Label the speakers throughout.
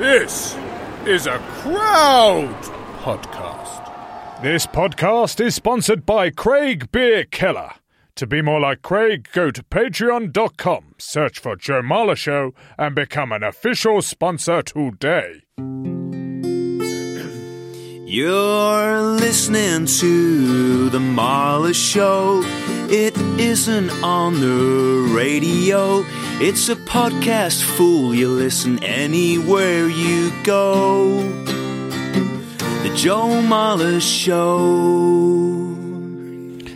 Speaker 1: This is a crowd podcast.
Speaker 2: This podcast is sponsored by Craig Beer Keller. To be more like Craig, go to patreon.com, search for Joe Marler Show, and become an official sponsor today.
Speaker 3: You're listening to The Marler Show. It isn't on the radio, it's a podcast fool. You listen anywhere you go. The Joe Marler Show.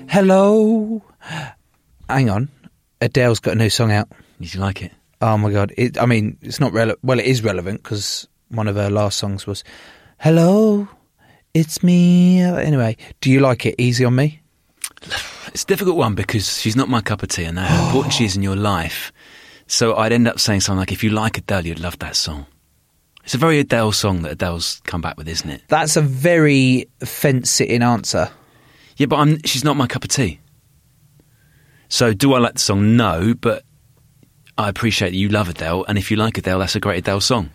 Speaker 4: Hello. Hang on. Adele's got a new song out.
Speaker 5: Did you like it?
Speaker 4: Oh my god! It, I mean, it's not relevant. Well, it is relevant because one of her last songs was "Hello, it's me." Anyway, do you like it? Easy on me.
Speaker 5: It's a difficult one because she's not my cup of tea. I know how important she is in your life. So I'd end up saying something like, "If you like Adele, you'd love that song." It's a very Adele song that Adele's come back with, isn't it?
Speaker 4: That's a very fence-sitting answer.
Speaker 5: Yeah, but I'm, she's not my cup of tea. So do I like the song? No, but I appreciate that you love Adele, and if you like Adele, that's a great Adele song.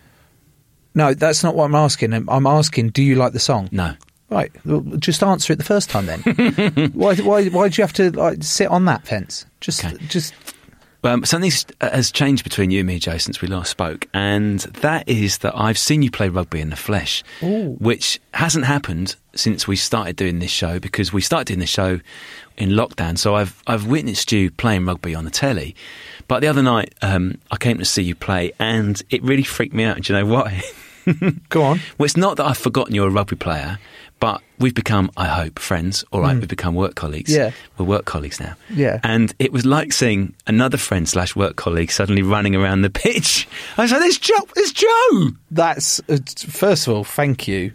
Speaker 4: No, that's not what I'm asking. Um, I'm asking, do you like the song?
Speaker 5: No.
Speaker 4: Right. Well, just answer it the first time then. why? Why? Why do you have to like sit on that fence? Just,
Speaker 5: Okay.
Speaker 4: just.
Speaker 5: Um, something has changed between you and me, Joe, since we last spoke, and that is that I've seen you play rugby in the flesh, which hasn't happened since we started doing this show because we started doing this show in lockdown. So I've I've witnessed you playing rugby on the telly, but the other night um, I came to see you play, and it really freaked me out. Do you know why?
Speaker 4: Go on.
Speaker 5: Well, it's not that I've forgotten you're a rugby player, but we've become, I hope, friends. All right, we've become work colleagues.
Speaker 4: Mm. Yeah.
Speaker 5: we're work colleagues now.
Speaker 4: Yeah.
Speaker 5: and it was like seeing another friend slash work colleague suddenly running around the pitch. I was like, "There's Joe! There's Joe!"
Speaker 4: That's uh, first of all, thank you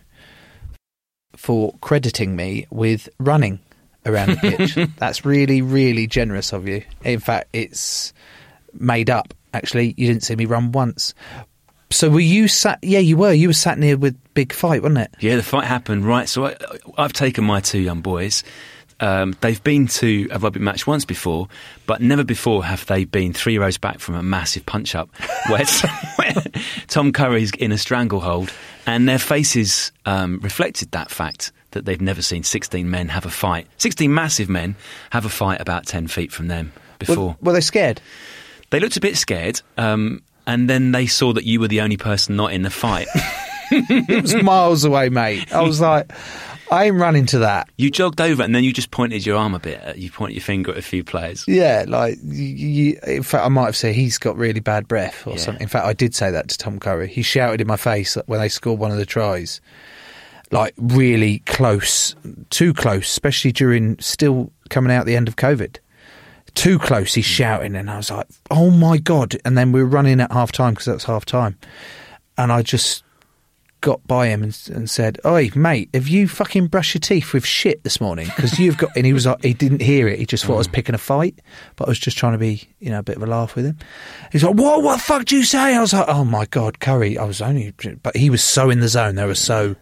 Speaker 4: for crediting me with running around the pitch. That's really, really generous of you. In fact, it's made up. Actually, you didn't see me run once. So were you sat? Yeah, you were. You were sat near with Big Fight, wasn't it?
Speaker 5: Yeah, the fight happened right. So I, I've taken my two young boys. Um, they've been to a rugby match once before, but never before have they been three rows back from a massive punch up where, Tom Curry's in a stranglehold, and their faces um, reflected that fact that they've never seen 16 men have a fight. 16 massive men have a fight about 10 feet from them before.
Speaker 4: Were, were they scared?
Speaker 5: They looked a bit scared, um, and then they saw that you were the only person not in the fight.
Speaker 4: It was miles away, mate. I was like, I ain't running to that.
Speaker 5: You jogged over and then you just pointed your arm a bit. Uh, you pointed your finger at a few players.
Speaker 4: Yeah, like you, you, in fact, I might have said he's got really bad breath or
Speaker 5: Yeah.
Speaker 4: something. In fact, I did say that to Tom Curry. He shouted in my face when they scored one of the tries, like really close, too close, especially during still coming out the end of COVID. Too close, he's shouting, and I was like, "Oh my god!" And then we were running at half time because that's half time, and I just got by him and, and said, "Oi, mate, have you fucking brushed your teeth with shit this morning? Because you've got." And he was like, he didn't hear it. He just thought I was mm. picking a fight, but I was just trying to be, you know, a bit of a laugh with him. He's like, "What? What the fuck do you say?" I was like, "Oh my god, Curry!" I was only, but he was so in the zone. They were so.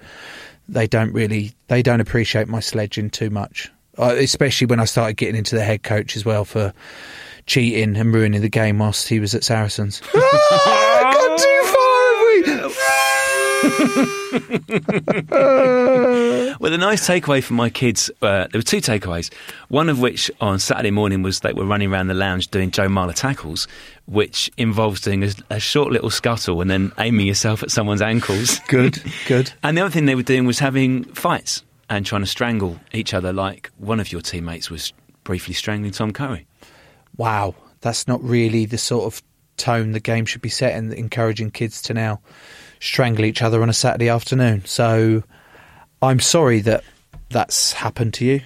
Speaker 4: They don't really. They don't appreciate my sledging too much, especially when I started getting into the head coach as well for cheating and ruining the game whilst he was at Saracens. Ah, I got too far, have we?
Speaker 5: Well, the nice takeaway for my kids, uh, there were two takeaways. One of which on Saturday morning was they were running around the lounge doing Joe Marler tackles, which involves doing a, a short little scuttle and then aiming yourself at someone's ankles.
Speaker 4: Good, good.
Speaker 5: And the other thing they were doing was having fights and trying to strangle each other, like one of your teammates was briefly strangling Tom Curry.
Speaker 4: wow, that's not really the sort of tone the game should be set in, encouraging kids to now strangle each other on a Saturday afternoon. So I'm sorry that that's happened to you.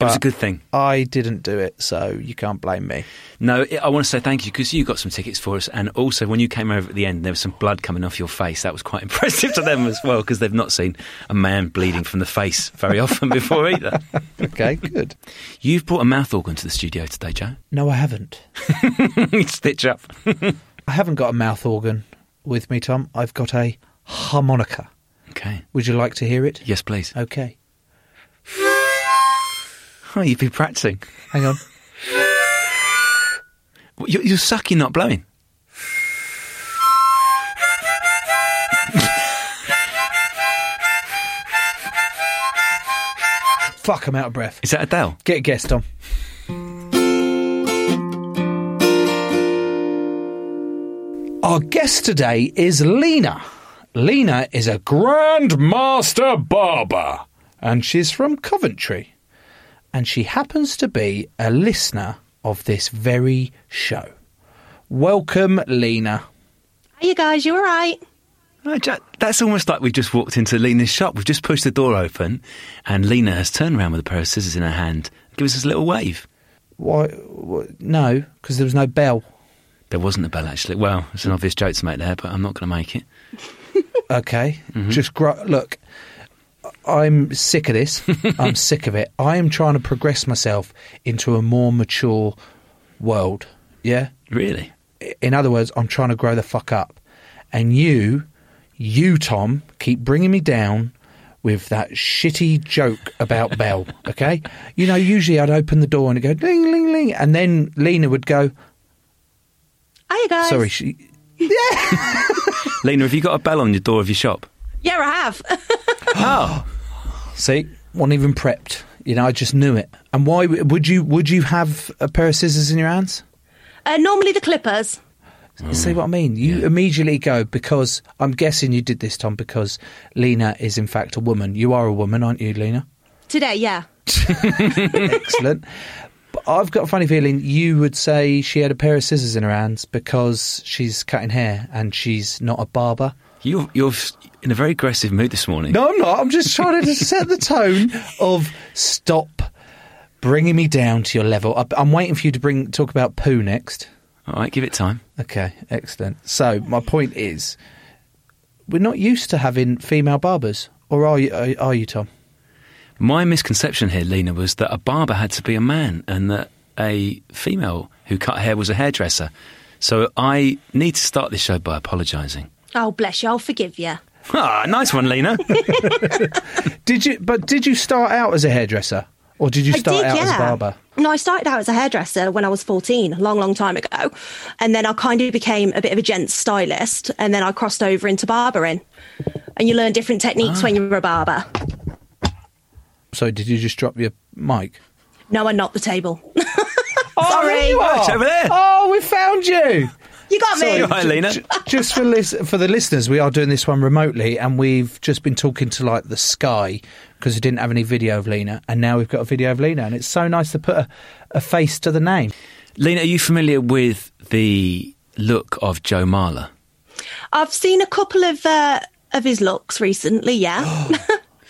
Speaker 5: It was a good thing.
Speaker 4: I didn't do it, so you can't blame me.
Speaker 5: No, I- I want to say thank you because you got some tickets for us, and also when you came over at the end, there was some blood coming off your face. That was quite impressive to them as well because they've not seen a man bleeding from the face very often before either.
Speaker 4: Okay, good.
Speaker 5: You've brought a mouth organ to the studio today, Joe.
Speaker 4: No, I haven't.
Speaker 5: Stitch up.
Speaker 4: I haven't got a mouth organ with me, Tom. I've got a harmonica.
Speaker 5: Okay.
Speaker 4: Would you like to hear it?
Speaker 5: Yes, please.
Speaker 4: Okay.
Speaker 5: Oh, you've been practicing.
Speaker 4: Hang on.
Speaker 5: You're, you're sucking, not blowing.
Speaker 4: Fuck, I'm out of breath.
Speaker 5: Is that Adele?
Speaker 4: Get a guess, Tom. Our guest today is Lina. Lina is a Grandmaster Barber, and she's from Coventry. And she happens to be a listener of this very show. Welcome, Lina.
Speaker 6: Hey, you guys, you all right?
Speaker 5: Jack, that's almost like we've just walked into Lina's shop. We've just pushed the door open, and Lina has turned around with a pair of scissors in her hand. Gives us a little wave.
Speaker 4: Why? wh- no, because there was no bell.
Speaker 5: There wasn't a bell, actually. Well, it's an obvious joke to make there, but I'm not going to make it.
Speaker 4: Okay, mm-hmm. just gro- look. I'm sick of this. I'm sick of it. I am trying to progress myself into a more mature world. Yeah.
Speaker 5: Really?
Speaker 4: In other words, I'm trying to grow the fuck up, and you, you Tom, keep bringing me down with that shitty joke about Bell. Okay. You know, usually I'd open the door and it'd go ding, ling ling, and then Lina would go.
Speaker 6: Hey, you guys.
Speaker 4: Sorry, she.
Speaker 5: Yeah. Lina, have you got a bell on your door of your shop?
Speaker 6: Yeah, I have.
Speaker 5: Oh.
Speaker 4: See, wasn't even prepped. You know, I just knew it. And why would you? Would you have a pair of scissors in your hands?
Speaker 6: uh, normally the clippers.
Speaker 4: You See what I mean? You immediately go because I'm guessing you did this, Tom, because Lina is in fact a woman. You are a woman, aren't you, Lina?
Speaker 6: Today, yeah.
Speaker 4: Excellent. But I've got a funny feeling you would say she had a pair of scissors in her hands because she's cutting hair and she's not a barber.
Speaker 5: You're, you're in a very aggressive mood this morning.
Speaker 4: No, I'm not. I'm just trying to set the tone of stop bringing me down to your level. I- I'm waiting for you to bring talk about poo next.
Speaker 5: All right, give it time.
Speaker 4: Okay, excellent. So my point is, we're not used to having female barbers, or are you? Are, are you, Tom?
Speaker 5: My misconception here, Lina, was that a barber had to be a man and that a female who cut hair was a hairdresser. So I need to start this show by apologising.
Speaker 6: Oh, bless you. I'll forgive you.
Speaker 5: Ah, nice one, Lina.
Speaker 4: Did you? But did you start out as a hairdresser, or did you
Speaker 6: I
Speaker 4: start
Speaker 6: did,
Speaker 4: out
Speaker 6: yeah.
Speaker 4: as a barber?
Speaker 6: No, I started out as a hairdresser when I was 14, a long, long time ago. And then I kind of became a bit of a gents stylist. And then I crossed over into barbering. And you learn different techniques
Speaker 4: Ah.
Speaker 6: when you're a barber.
Speaker 4: So did you just drop your mic?
Speaker 6: No, I knocked the table.
Speaker 4: Oh,
Speaker 6: Sorry.
Speaker 4: there you are.
Speaker 5: over there.
Speaker 4: Oh, we found you.
Speaker 6: You got me.
Speaker 5: Hi, Lina.
Speaker 4: J- just for lis- for the listeners, we are doing this one remotely, and we've just been talking to like the sky because we didn't have any video of Lina, and now we've got a video of Lina, and it's so nice to put a, a face to the name.
Speaker 5: Lina, are you familiar with the look of Joe Marler?
Speaker 6: I've seen a couple of uh, of his looks recently, yeah.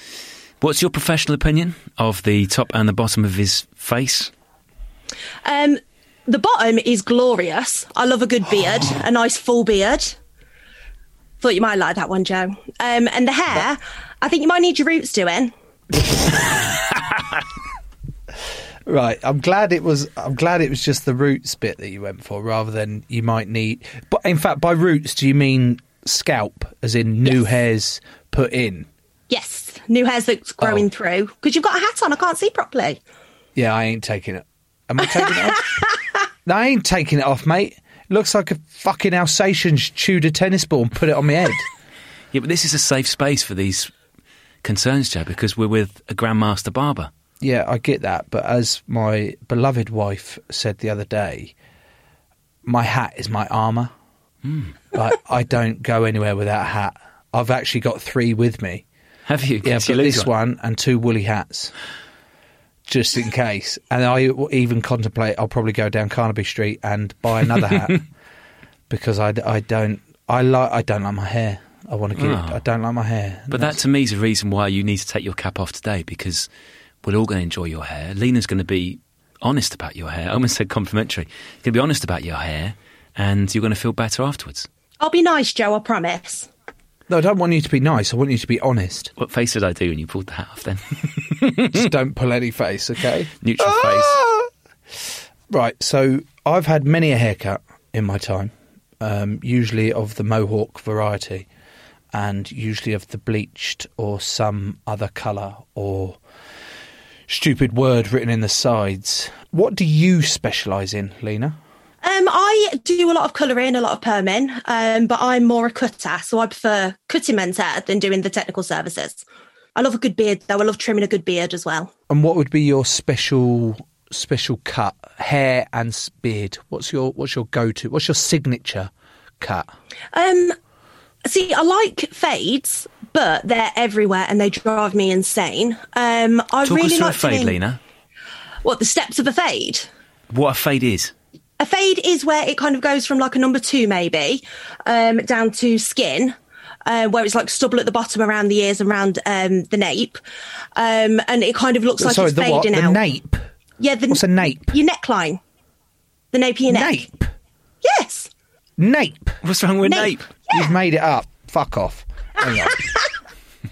Speaker 5: What's your professional opinion of the top and the bottom of his face?
Speaker 6: Um, the bottom is glorious. I love a good beard, a nice full beard. Thought you might like that one, Joe. Um, and the hair, I think you might need your roots doing.
Speaker 4: Right, I'm glad it was. I'm glad it was just the roots bit that you went for, rather than you might need. But in fact, by roots, do you mean scalp, as in new hairs put in?
Speaker 6: Yes, new hair's that's growing
Speaker 4: Oh.
Speaker 6: through. Because you've got a hat on, I can't see properly.
Speaker 4: Yeah, I ain't taking it. Am I taking it off? I ain't taking it off, mate. Looks like a fucking Alsatian chewed a tennis ball and put it on my head.
Speaker 5: Yeah, but this is a safe space for these concerns, Joe, because we're with a grandmaster barber.
Speaker 4: Yeah, I get that, but as my beloved wife said the other day, my hat is my armour. Hmm. Like I don't go anywhere without a hat. I've actually got three with me.
Speaker 5: Have you?
Speaker 4: Yeah, I've got this one and two woolly hats, just in case. And I w- even contemplate I'll probably go down Carnaby Street and buy another hat because I, d- I don't I like I don't like my hair. I want to get
Speaker 5: Oh.
Speaker 4: I don't like my hair.
Speaker 5: But that to me is a reason why you need to take your cap off today because we're all going to enjoy your hair. Lina's going to be honest about your hair. I almost said complimentary. You're going to be honest about your hair and you're going to feel better afterwards.
Speaker 6: I'll be nice, Joe, I promise.
Speaker 4: No, I don't want you to be nice. I want you to be honest.
Speaker 5: What face did I do when you pulled the hat off then?
Speaker 4: Just don't pull any face, okay?
Speaker 5: Neutral face.
Speaker 4: Right, so I've had many a haircut in my time, um, usually of the mohawk variety, and usually of the bleached or some other colour or stupid word written in the sides. What do you specialise in, Lina?
Speaker 6: Um, I do a lot of colouring, a lot of perming, um, but I'm more a cutter, so I prefer cutting men's hair than doing the technical services. I love a good beard, though. I love trimming a good beard as well.
Speaker 4: And what would be your special special cut, hair and s- beard? What's your what's your go to? What's your signature cut?
Speaker 6: Um, see, I like fades, but they're everywhere and they drive me insane. Um, I
Speaker 5: Talk
Speaker 6: really
Speaker 5: us
Speaker 6: like
Speaker 5: a fade,
Speaker 6: doing-
Speaker 5: Lina.
Speaker 6: What the steps of a fade?
Speaker 5: What a fade is.
Speaker 6: A fade is where it kind of goes from like a number two, maybe, um, down to skin, uh, where it's like stubble at the bottom around the ears and around um, the nape, um, and it kind of looks like
Speaker 4: Sorry,
Speaker 6: it's
Speaker 4: the what?
Speaker 6: fading
Speaker 4: The
Speaker 6: out.
Speaker 4: nape.
Speaker 6: Yeah, the
Speaker 4: What's a nape?
Speaker 6: Your neckline, the nape of your neck.
Speaker 4: Nape.
Speaker 6: Yes.
Speaker 4: Nape.
Speaker 5: What's wrong with
Speaker 6: Nape.
Speaker 5: nape?
Speaker 4: You've made it up. Fuck off. Hang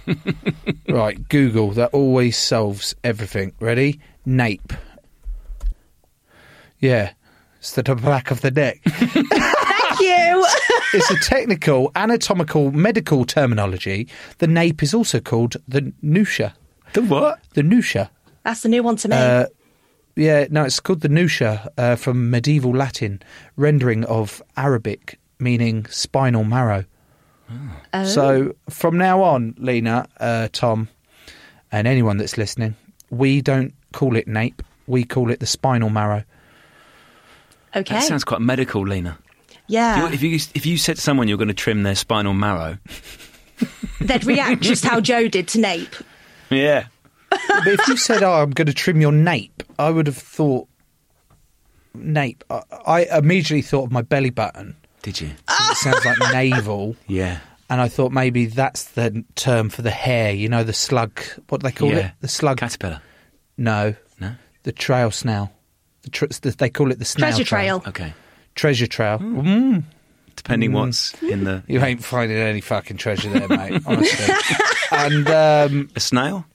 Speaker 4: on. right, Google. That always solves everything. Ready? Nape. Yeah. It's the back of the neck.
Speaker 6: Thank you.
Speaker 4: it's a technical, anatomical, medical terminology. The nape is also called the nusha.
Speaker 5: The what?
Speaker 4: The nusha.
Speaker 6: That's the new one to me.
Speaker 4: Uh, yeah, no, it's called the nusha uh, from medieval Latin, rendering of Arabic, meaning spinal marrow.
Speaker 6: Oh.
Speaker 4: So from now on, Lina, uh, Tom, and anyone that's listening, we don't call it nape. We call it the spinal marrow.
Speaker 6: Okay.
Speaker 5: That sounds quite medical, Lina.
Speaker 6: yeah.
Speaker 5: If you if you said to someone you're going to trim their spinal marrow,
Speaker 6: They'd react just how Joe did to nape.
Speaker 5: yeah,
Speaker 4: But if you said, "Oh, I'm going to trim your nape," I would have thought nape. I, I immediately thought of my belly button.
Speaker 5: did you?
Speaker 4: It sounds like navel.
Speaker 5: Yeah,
Speaker 4: And I thought maybe that's the term for the hair. You know, the slug. What do they call
Speaker 5: yeah.
Speaker 4: it? The slug.
Speaker 5: caterpillar.
Speaker 4: No,
Speaker 5: No.
Speaker 4: the trail snail. The tr- the, they call it the snail
Speaker 6: Treasure trail.
Speaker 5: Okay.
Speaker 4: Treasure trail. Mm.
Speaker 5: Depending what's in the
Speaker 4: You ain't finding any fucking treasure there, mate. Honestly. and um,
Speaker 5: a snail.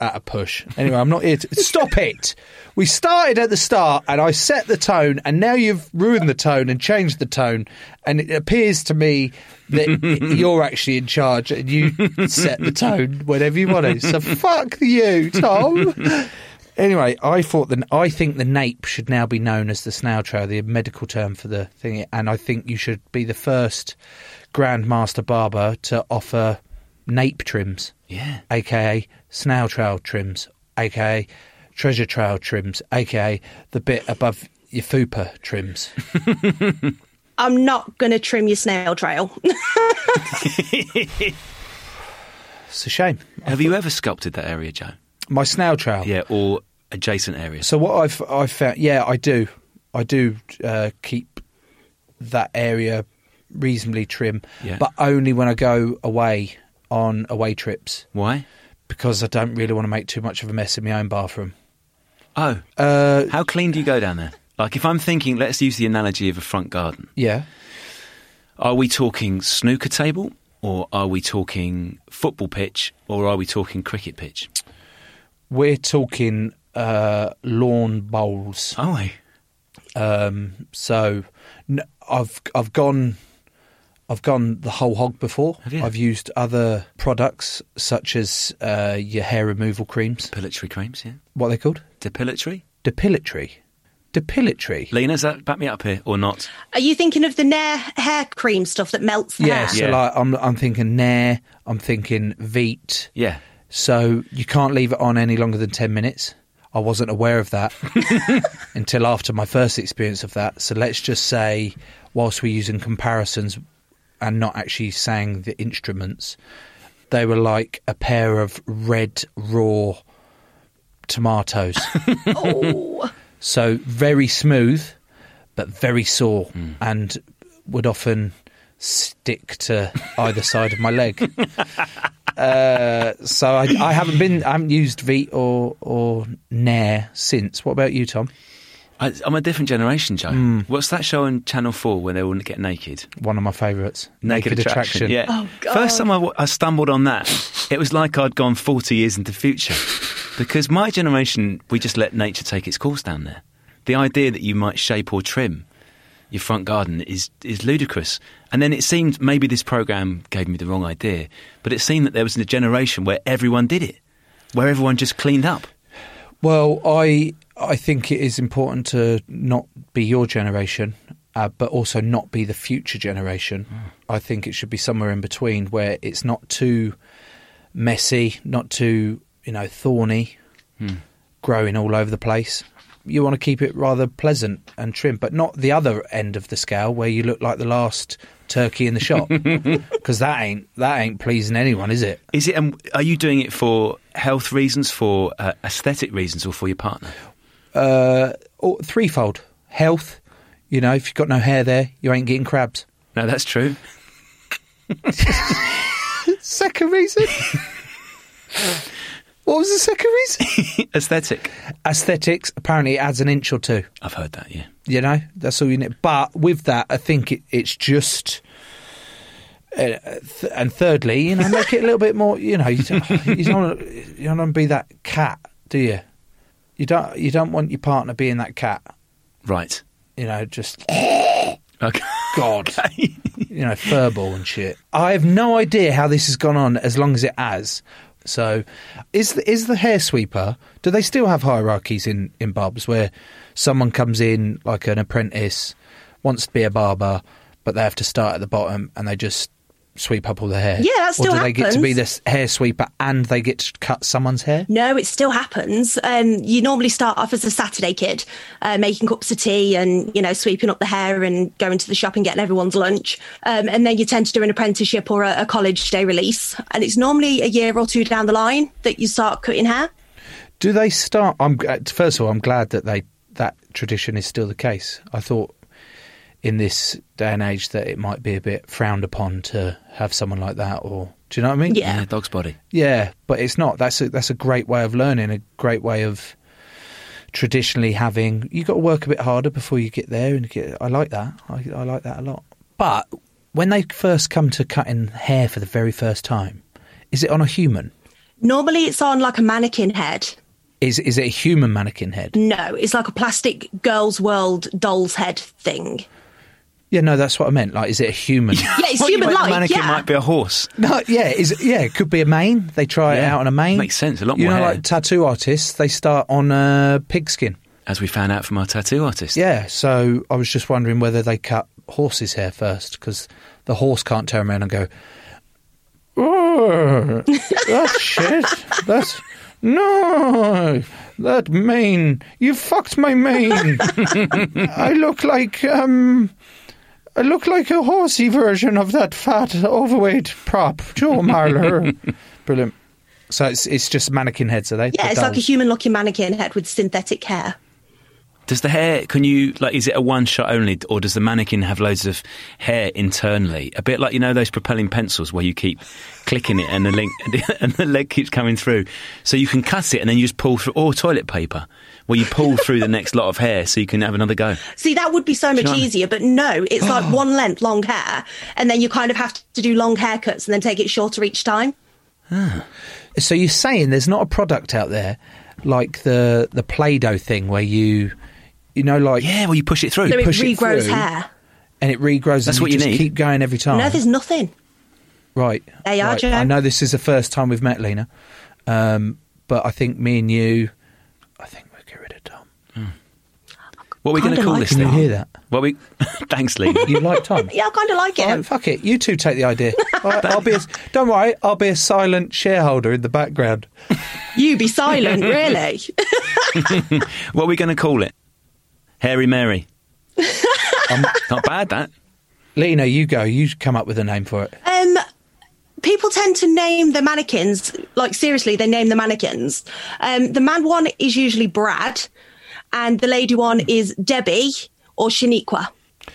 Speaker 4: at a push. Anyway, I'm not here to stop it. We started at the start, and I set the tone, and now you've ruined the tone and changed the tone, and it appears to me that you're actually in charge, and you set the tone whenever you want to. So fuck you, Tom. Anyway, I thought that I think the nape should now be known as the snail trail, the medical term for the thing, and I think you should be the first grandmaster barber to offer nape trims
Speaker 5: Yeah.
Speaker 4: aka snail trail trims, aka treasure trail trims, aka the bit above your fupa trims.
Speaker 6: I'm not going to trim your snail trail.
Speaker 4: It's a shame.
Speaker 5: Have you ever sculpted that area, Joe?
Speaker 4: My snail trail.
Speaker 5: Yeah, or adjacent areas.
Speaker 4: So what I've I've found, yeah, I do, I do uh, keep that area reasonably trim,
Speaker 5: Yeah.
Speaker 4: but only when I go away on away trips
Speaker 5: Why?
Speaker 4: because I don't really want to make too much of a mess in my own bathroom.
Speaker 5: Oh,
Speaker 4: Uh,
Speaker 5: how clean do you go down there? Like, if I'm thinking, let's use the analogy of a front garden.
Speaker 4: yeah.
Speaker 5: Are we talking snooker table, or are we talking football pitch, or are we talking cricket pitch?
Speaker 4: We're talking uh, lawn bowls.
Speaker 5: Oh, I.
Speaker 4: Um, so n- I've I've gone I've gone the whole hog before.
Speaker 5: Have you?
Speaker 4: I've used other products such as uh, your hair removal creams.
Speaker 5: Depilatory creams, yeah.
Speaker 4: What are they called?
Speaker 5: Depilatory.
Speaker 4: Depilatory. Depilatory.
Speaker 5: Lina, does that back me up here or not?
Speaker 6: Are you thinking of the Nair hair cream stuff that melts the
Speaker 4: Yeah,
Speaker 6: hair?
Speaker 4: so
Speaker 5: Yeah.
Speaker 4: like I'm I'm thinking Nair, I'm thinking Veet.
Speaker 5: Yeah.
Speaker 4: So you can't leave it on any longer than 10 minutes. I wasn't aware of that until after my first experience of that. So let's just say, whilst we're using comparisons and not actually saying the instruments, they were like a pair of red raw tomatoes.
Speaker 6: Oh,
Speaker 4: so very smooth, but very sore, hmm. and would often stick to either side of my leg. Uh, so I, I haven't been, I haven't used Veet or or Nair since. What about you, Tom?
Speaker 5: I, I'm a different generation, Joe.
Speaker 4: Hmm.
Speaker 5: What's that show on Channel 4 when they all get naked?
Speaker 4: One of my favourites,
Speaker 5: Naked, Attraction. Yeah.
Speaker 6: Oh, God.
Speaker 5: First time I stumbled on that, it was like I'd gone 40 years into the future. Because my generation, we just let nature take its course down there. The idea that you might shape or trim your front garden is, is ludicrous. And then it seemed maybe this program gave me the wrong idea, but it seemed that there was a generation where everyone did it, where everyone just cleaned up.
Speaker 4: Well, I I think it is important to not be your generation, uh, but also not be the future generation. I think it should be somewhere in between, where it's not too messy, not too you know thorny, growing all over the place. You want to keep it rather pleasant and trim, but not the other end of the scale where you look like the last turkey in the shop, because that ain't that ain't pleasing anyone, is it?
Speaker 5: Is it? Um, are you doing it for health reasons, for uh, aesthetic reasons, or for your partner?
Speaker 4: uh, or threefold health. You know, if you've got no hair there, you ain't getting crabs.
Speaker 5: No, that's true.
Speaker 4: Second reason. what was the second reason?
Speaker 5: Aesthetic.
Speaker 4: Aesthetics. Apparently, adds an inch or two.
Speaker 5: I've heard that. Yeah.
Speaker 4: You know, that's all you need. But with that, I think it, it's just. Uh, th- and thirdly, you know, make it a little bit more. You know, you don't, you don't, wanna- you don't want to be that cat, do you? You don't. You don't want your partner being that cat.
Speaker 5: Right.
Speaker 4: You know, just
Speaker 5: Okay.
Speaker 4: God, you know, furball and shit. I have no idea how this has gone on as long as it has. So, is the, is the hair sweeper? Do they still have hierarchies in in barbers where someone comes in like an apprentice, wants to be a barber, but they have to start at the bottom and they just sweep up all the hair?
Speaker 6: Yeah, that still
Speaker 4: Or do they get to be
Speaker 6: happens.
Speaker 4: this hair sweeper and they get to cut someone's hair?
Speaker 6: No, it still happens. Um, you normally start off as a Saturday kid, uh, making cups of tea and you know sweeping up the hair and going to the shop and getting everyone's lunch. Um, and then you tend to do an apprenticeship or a, a college day release, and it's normally a year or two down the line that you start cutting hair.
Speaker 4: Do they start? I'm uh, first of all, I'm glad that they that tradition is still the case. I thought in this day and age that it might be a bit frowned upon to have someone like that, or do you know what I mean?
Speaker 6: Yeah.
Speaker 5: Yeah. Dog's body.
Speaker 4: yeah. But it's not. That's a that's a great way of learning. A great way of traditionally having. You got to work a bit harder before you get there, and get. I like that. I, I like that a lot. But when they first come to cutting hair for the very first time, is it on a human?
Speaker 6: Normally, it's on like a mannequin head.
Speaker 4: Is is it a human mannequin head?
Speaker 6: No, it's like a plastic girls' world doll's head thing.
Speaker 4: Yeah, no, that's what I meant. Like, is it a human?
Speaker 6: Yeah, it's human
Speaker 5: meant the
Speaker 6: like.
Speaker 5: mannequin
Speaker 6: Yeah.
Speaker 5: might be a horse.
Speaker 4: No, yeah, is yeah, it could be a mane. They try it out on a mane.
Speaker 5: Makes sense, a lot
Speaker 4: You
Speaker 5: more
Speaker 4: know,
Speaker 5: hair.
Speaker 4: like tattoo artists, they start on uh, pigskin.
Speaker 5: As we found out from our tattoo artist.
Speaker 4: Yeah, so I was just wondering whether they cut horse's hair first because the horse can't turn around and go, "Oh, that's shit. That's no, that mane. You fucked my mane. I look like um." I look like a horsey version of that fat, overweight prop, Joe Marler. Brilliant. So it's it's just mannequin heads, are they?
Speaker 6: Yeah,
Speaker 4: The
Speaker 6: it's like a human looking mannequin head with synthetic hair.
Speaker 5: Does the hair? Can you like? Is it a one shot only, or does the mannequin have loads of hair internally? A bit like you know those propelling pencils where you keep clicking it and the link and the leg keeps coming through. So you can cut it and then you just pull through, or toilet paper where you pull through the next lot of hair so you can have another go.
Speaker 6: See, that would be so much
Speaker 5: you know what I mean?
Speaker 6: easier, but no, it's like one length long hair, and then you kind of have to do long haircuts and then take it shorter each time. Ah.
Speaker 4: So you're saying there's not a product out there like the the Play-Doh thing where you you know like
Speaker 5: Yeah, well you push it through.
Speaker 6: So it
Speaker 4: push it
Speaker 6: regrows
Speaker 4: through.
Speaker 6: hair.
Speaker 4: and it regrows
Speaker 5: That's
Speaker 4: and
Speaker 5: what
Speaker 4: you
Speaker 5: you
Speaker 4: just
Speaker 5: need.
Speaker 4: keep going every time.
Speaker 6: No, there's nothing.
Speaker 4: Right.
Speaker 6: There you are,
Speaker 4: right.
Speaker 6: Joe.
Speaker 4: I know this is the first time we've met, Lina, um, but I think me and you, I think we'll get rid of Tom.
Speaker 5: What are we going to call
Speaker 6: like
Speaker 5: this
Speaker 4: Can you hear that?
Speaker 5: What we? Thanks, Lee.
Speaker 4: You like Tom?
Speaker 6: Yeah, I kind of like it.
Speaker 4: All right, fuck it. You two take the idea. I, I'll be. A, don't worry. I'll be a silent shareholder in the background.
Speaker 6: You be silent, really.
Speaker 5: what are we going to call it? Hairy Mary. Not bad, that.
Speaker 4: Lina, you go. You come up with a name for it.
Speaker 6: Um, people tend to name the mannequins like seriously. They name the mannequins. Um, the man one is usually Brad, and the lady one is Debbie or Shaniqua.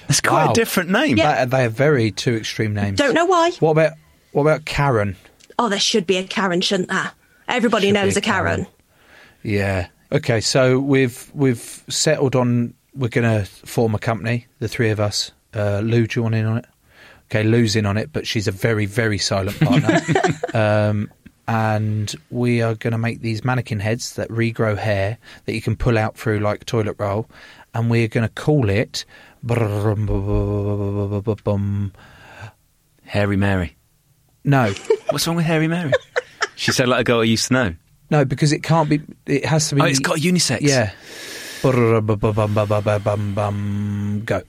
Speaker 5: It's quite
Speaker 4: Wow.
Speaker 5: a different name.
Speaker 6: Yeah.
Speaker 4: They, they are very two extreme names.
Speaker 6: Don't know why.
Speaker 4: What about what about Karen?
Speaker 6: Oh, there should be a Karen, shouldn't there? Everybody
Speaker 4: Should
Speaker 6: knows
Speaker 4: a
Speaker 6: a Karen.
Speaker 4: Karen. Yeah. Okay. So we've we've settled on we're going to form a company. The three of us. Uh, Lou, do you want in on it? Okay, Lou's in on it, but she's a very very silent partner. um, and we are going to make these mannequin heads that regrow hair that you can pull out through like toilet roll, and we're going to call it.
Speaker 5: Hairy Mary.
Speaker 4: No,
Speaker 5: What's wrong with Hairy Mary? She said like a girl I used to know.
Speaker 4: no, because it can't be. It has to be.
Speaker 5: Oh, it's got unisex.
Speaker 4: Yeah. Go.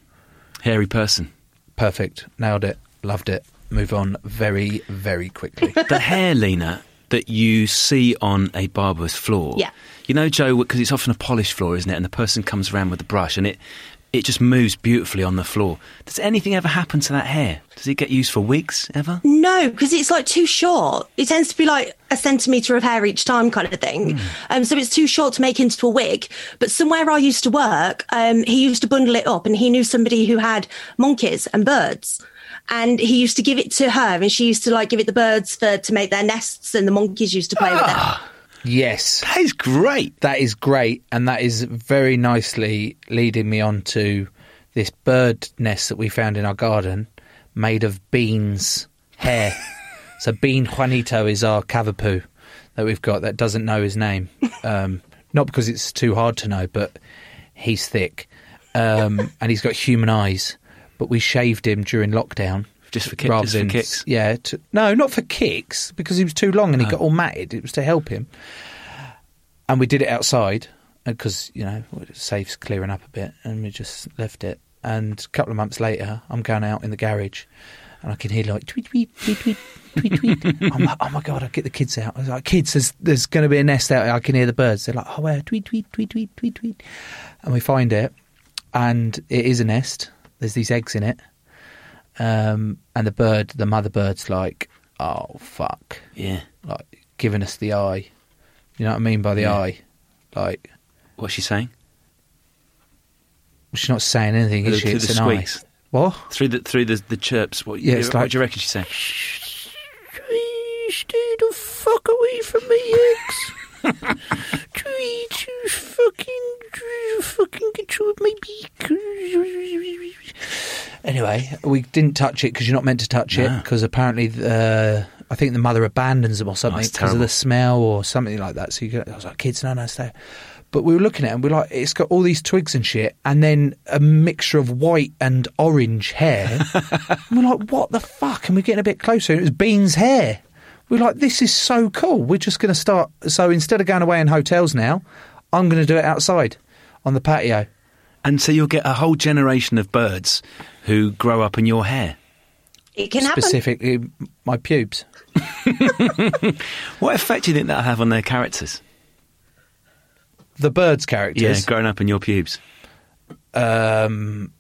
Speaker 5: Hairy person.
Speaker 4: Perfect. Nailed it. Loved it. Move on very, very quickly.
Speaker 5: The hair, Lina, that you see on a barber's floor.
Speaker 6: Yeah.
Speaker 5: You know, Joe, because it's often a polished floor, isn't it? And the person comes around with the brush and it it just moves beautifully on the floor. Does anything ever happen to that hair? Does it get used for wigs ever?
Speaker 6: No, because it's like too short. It tends to be like a centimetre of hair each time, kind of thing.
Speaker 4: Hmm.
Speaker 6: Um, so it's too short to make into a wig. But somewhere I used to work, um, he used to bundle it up, and he knew somebody who had monkeys and birds. And he used to give it to her, and she used to like give it the birds for to make their nests, and the monkeys used to play with
Speaker 4: Ah.
Speaker 6: it.
Speaker 4: Yes.
Speaker 5: That is great.
Speaker 4: That is great. And that is very nicely leading me on to this bird nest that we found in our garden made of beans hair. so Bean Juanito is our cavapoo that we've got that doesn't know his name. Um, not because it's too hard to know, but he's thick. Um, and he's got human eyes. But we shaved him during lockdown.
Speaker 5: Just for ki- just for kicks?
Speaker 4: Yeah. To, no, not for kicks, because he was too long and he got all matted. It was to help him. And we did it outside uh, because, you know, it saves clearing up a bit. And we just left it. And a couple of months later, I'm going out in the garage and I can hear like tweet, tweet, tweet, tweet, tweet, tweet. I'm like, oh my God, I'll get the kids out. I was like, kids, there's, there's going to be a nest out here. I can hear the birds. They're like, oh, where? Tweet, tweet, tweet, tweet, tweet, tweet. And we find it. And it is a nest. There's these eggs in it. Um, and the bird, the mother bird's like, oh, fuck.
Speaker 5: Yeah.
Speaker 4: Like, giving us the eye. You know what I mean by the
Speaker 5: Yeah.
Speaker 4: eye? Like,
Speaker 5: What's she saying?
Speaker 4: she's not saying anything, is
Speaker 5: Through
Speaker 4: she?
Speaker 5: the
Speaker 4: It's an
Speaker 5: squeaks.
Speaker 4: eye. What?
Speaker 5: Through the through the, the chirps. What,
Speaker 4: Yeah, it's
Speaker 5: what
Speaker 4: like-
Speaker 5: do you reckon she's saying?
Speaker 4: Stay the fuck away from me, eggs. Tweet, you fucking, fucking control my beak. Anyway, we didn't touch it because you're not meant to touch it
Speaker 5: No.
Speaker 4: because apparently, uh, I think the mother abandons them or something because of
Speaker 5: terrible.
Speaker 4: the smell or something like that. So you go, I was like, kids, no, no, stay. But we were looking at it and we're like, it's got all these twigs and shit, and then a mixture of white and orange hair. and we're like, what the fuck? And we're getting a bit closer. and It was Bean's hair. We're like, this is so cool. We're just going to start. So instead of going away in hotels now, I'm going to do it outside on the patio.
Speaker 5: And so you'll get a whole generation of birds who grow up in your hair.
Speaker 6: It can happen.
Speaker 4: Specifically, my pubes.
Speaker 5: What effect do you think that'll have on their characters?
Speaker 4: The birds' characters.
Speaker 5: Yeah, growing up in your pubes.
Speaker 4: um,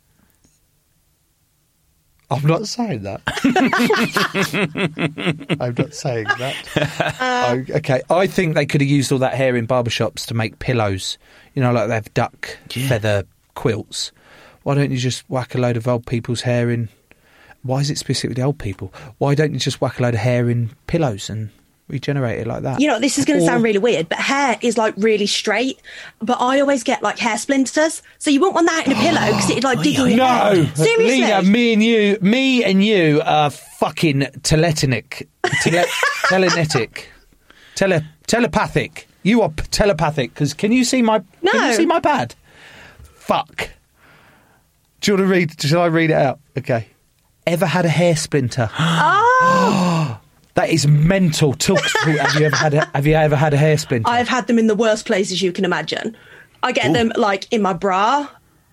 Speaker 4: I'm not saying that. I'm not saying that. I- okay, I think they could have used all that hair in barbershops to make pillows. You know, like they have duck feather quilts. Why don't you just whack a load of old people's hair in? Why is it specifically old people? Why don't you just whack a load of hair in pillows and regenerate it like that?
Speaker 6: You know, this is going to sound really weird, but hair is like really straight. But I always get like hair splinters, so you wouldn't want that in a pillow because it'd like dig in your
Speaker 4: No,
Speaker 6: hair. Seriously,
Speaker 4: Lina, me and you, me and you are fucking teletinic, tele, telenetic, tele, telepathic. You are p- telepathic because can you see my? Can
Speaker 6: No.
Speaker 4: you see my pad? Fuck. Do you want to read? Should I read it out? Okay. Ever had a hair splinter?
Speaker 6: Oh,
Speaker 4: That is mental. Talk. have you ever had? A, have you ever had a hair splinter?
Speaker 6: I've had them in the worst places you can imagine. I get them like in my bra.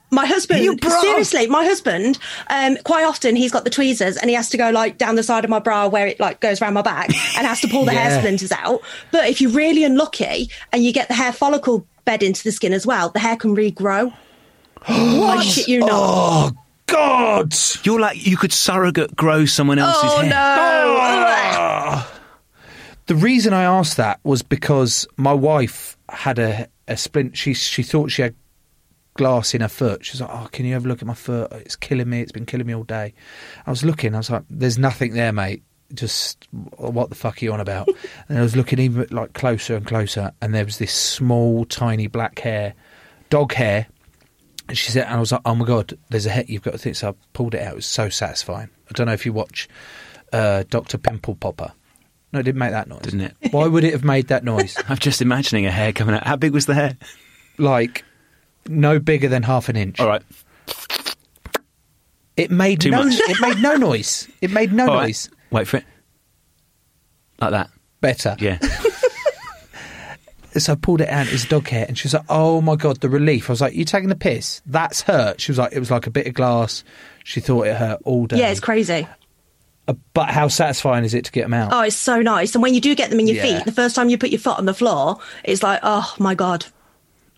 Speaker 6: My husband, seriously, my husband, um, quite often he's got the tweezers and he has to go like down the side of my bra where it like goes around my back and has to pull the hair splinters out. But if you're really unlucky and you get the hair follicle bed into the skin as well, the hair can regrow. I shit you not.
Speaker 4: oh God!
Speaker 5: You're like you could surrogate grow someone else's
Speaker 6: Oh
Speaker 5: hair.
Speaker 6: no! Ah!
Speaker 4: The reason I asked that was because my wife had a, a splint. She she thought she had glass in her foot. She's like, "Oh, can you have a look at my foot? It's killing me. It's been killing me all day." I was looking. I was like, "There's nothing there, mate. Just what the fuck are you on about?" and I was looking even like closer and closer, and there was this small, tiny black hair, dog hair. And she said, and I was like, "Oh my god, there's a hair. You've got to think." So I pulled it out. It was so satisfying. I don't know if you watch uh, Doctor Pimple Popper. No, it didn't make that noise.
Speaker 5: Didn't it?
Speaker 4: Why would it have made that noise?
Speaker 5: I'm just imagining a hair coming out. How big was the hair?
Speaker 4: like no bigger than half an inch.
Speaker 5: All right.
Speaker 4: It made
Speaker 5: Too
Speaker 4: no.
Speaker 5: much.
Speaker 4: It made no noise. It made no
Speaker 5: All right.
Speaker 4: noise.
Speaker 5: Wait for it. Like that.
Speaker 4: Better.
Speaker 5: Yeah.
Speaker 4: So I pulled it out. It's dog hair, and she was like, "Oh my god, the relief!" I was like, "You taking the piss? That's hurt." She was like, "It was like a bit of glass." She thought it hurt all day.
Speaker 6: Yeah, it's crazy.
Speaker 4: Uh, But how satisfying is it to get them out?
Speaker 6: Oh, it's so nice. And when you do get them in your
Speaker 4: Yeah.
Speaker 6: feet, the first time you put your foot on the floor, it's like, oh my god.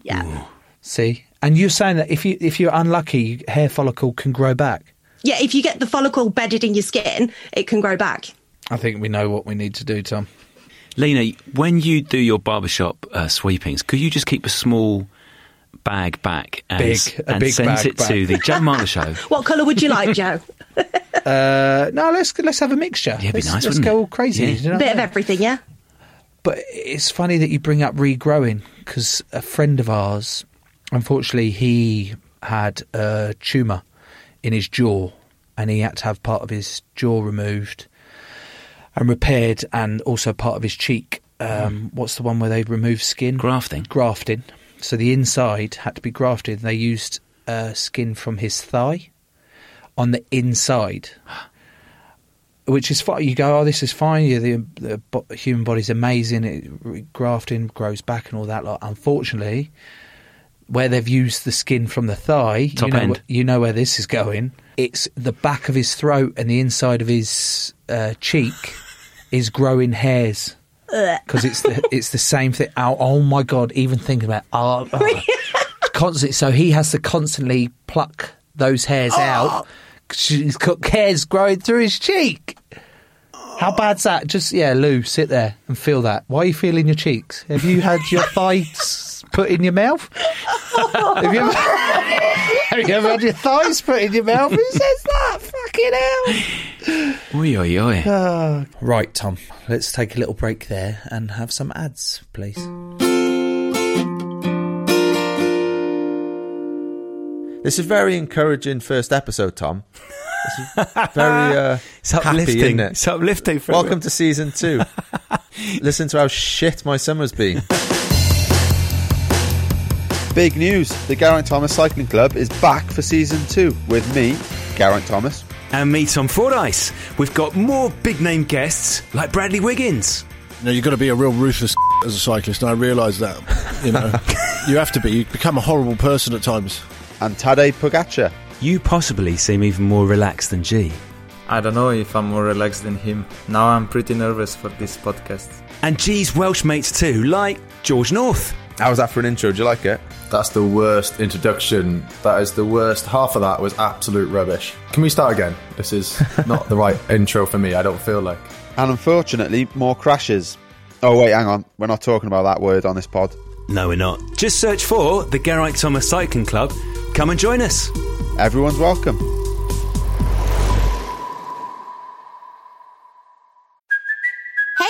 Speaker 6: Yeah.
Speaker 4: See, and you're saying that if you if you're unlucky, hair follicle can grow back.
Speaker 6: Yeah, if you get the follicle bedded in your skin, it can grow back.
Speaker 4: I think we know what we need to do, Tom.
Speaker 5: Lina, when you do your barbershop uh, sweepings, could you just keep a small bag back and,
Speaker 4: Big, a
Speaker 5: and
Speaker 4: big
Speaker 5: send
Speaker 4: bag
Speaker 5: it to the Joe Marler Show?
Speaker 6: What colour would you like, Joe?
Speaker 4: Uh, no, let's let's have a mixture.
Speaker 5: Yeah, it'd be
Speaker 4: let's,
Speaker 5: nice,
Speaker 4: Let's go
Speaker 5: it?
Speaker 4: all crazy.
Speaker 5: Yeah.
Speaker 4: you know?
Speaker 6: Bit of everything, yeah?
Speaker 4: But it's funny that you bring up regrowing because a friend of ours, unfortunately, he had a tumour in his jaw and he had to have part of his jaw removed and repaired and also part of his cheek. Um, What's the one where they remove skin?
Speaker 5: Grafting.
Speaker 4: Grafting. So the inside had to be grafted. They used uh, skin from his thigh on the inside which is fine. You go, oh, this is fine. Yeah, the, the bo- human body's amazing. It grafting grows back and all that. Lot. Unfortunately, where they've used the skin from the thigh,
Speaker 5: Top
Speaker 4: you know,
Speaker 5: end.
Speaker 4: you know where this is going. It's the back of his throat and the inside of his uh, cheek is growing hairs because it's the it's the same thing. Oh, oh my god! Even thinking about oh, oh. constant. So he has to constantly pluck those hairs oh. out. 'cause He's got hairs growing through his cheek. How bad's that? Just yeah, Lou, sit there and feel that. Why are you feeling your cheeks? Have you had your thighs put in your mouth? Have you ever, have you ever had your thighs put in your mouth? Who says that? Fucking hell!
Speaker 5: Oi, oi, oi.
Speaker 4: Right, Tom. Let's take a little break there and have some ads, please.
Speaker 7: This is a very encouraging first episode, Tom. This is very uh,
Speaker 5: It's
Speaker 7: happy,
Speaker 5: uplifting.
Speaker 7: isn't it?
Speaker 5: It's uplifting. For
Speaker 7: Welcome to season two. Listen to how shit my summer's been. Big news! The Geraint Thomas Cycling Club is back for season two with me, Geraint Thomas.
Speaker 5: And me, Tom Fordyce. We've got more big name guests like Bradley Wiggins.
Speaker 1: You know, you've got to be a real ruthless as a cyclist, and I realise that. You know, you have to be. You become a horrible person at times.
Speaker 7: and Tadej Pogacar.
Speaker 5: You possibly seem even more relaxed than G.
Speaker 8: I don't know if I'm more relaxed than him. Now I'm pretty nervous for this podcast.
Speaker 5: And G's Welsh mates too, like George North.
Speaker 7: How was that for an intro? Do you like it?
Speaker 9: That's the worst introduction. That is the worst. Half of that was absolute rubbish. Can we start again? This is not the right intro for me. I don't feel like.
Speaker 7: And unfortunately, more crashes. Oh, wait, hang on. We're not talking about that word on this pod.
Speaker 5: No, we're not. Just search for the Geraint Thomas Cycling Club. Come and join us.
Speaker 7: Everyone's welcome.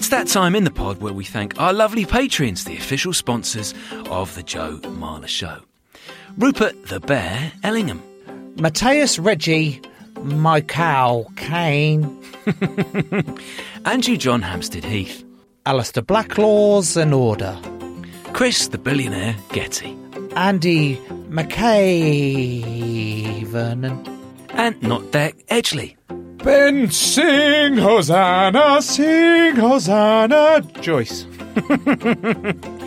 Speaker 5: It's that time in the pod where we thank our lovely patrons, the official sponsors of the Joe Marler Show. Rupert the Bear Ellingham.
Speaker 4: Matthias Reggie, Michael Kane,
Speaker 5: Andrew John Hampstead Heath.
Speaker 4: Alistair Blacklaws and Order,
Speaker 5: Chris the Billionaire Getty.
Speaker 4: Andy McKay Vernon,
Speaker 5: And Not Deck Edgley.
Speaker 2: Ben, sing Hosanna, sing Hosanna.
Speaker 4: Joyce.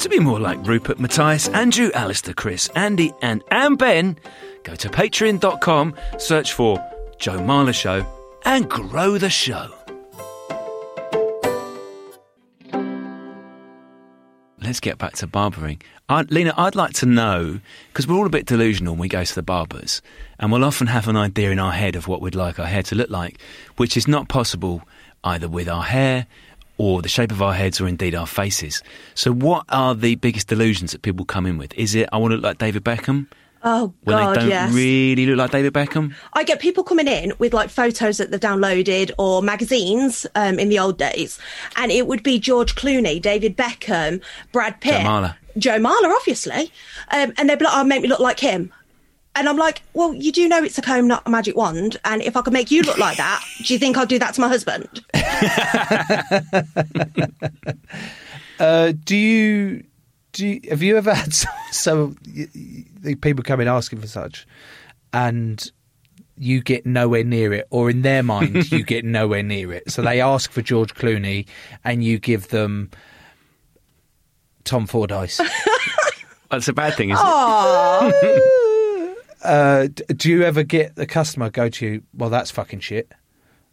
Speaker 5: To be more like Rupert, Matthias, Andrew, Alistair, Chris, Andy, and and Ben, go to patreon.com, search for Joe Marler Show, and grow the show. Let's get back to barbering. i Lina, I'd like to know, because we're all a bit delusional when we go to the barbers, and we'll often have an idea in our head of what we'd like our hair to look like, which is not possible either with our hair or the shape of our heads or indeed our faces. So, what are the biggest delusions that people come in with? Is it, I want to look like David Beckham?
Speaker 6: Oh,
Speaker 5: When
Speaker 6: God,
Speaker 5: they don't
Speaker 6: yes.
Speaker 5: really look like David Beckham?
Speaker 6: I get people coming in with like photos that they've downloaded or magazines um, in the old days, and it would be George Clooney, David Beckham, Brad Pitt,
Speaker 5: Joe Marler.
Speaker 6: Joe Marler, obviously, um, and they'd be like, "Oh, make me look like him." And I'm like, well, you do know it's a comb, not a magic wand. And if I could make you look like that, do you think I'll do that to my husband?
Speaker 4: Uh, do you do? You, have you ever had so, some y- y- the people come in asking for such, and you get nowhere near it, or in their mind you get nowhere near it? So they ask for George Clooney, and you give them Tom Fordyce.
Speaker 5: That's a bad thing, isn't
Speaker 6: Aww.
Speaker 4: uh, do you ever get the customer go to you? Well, that's fucking shit.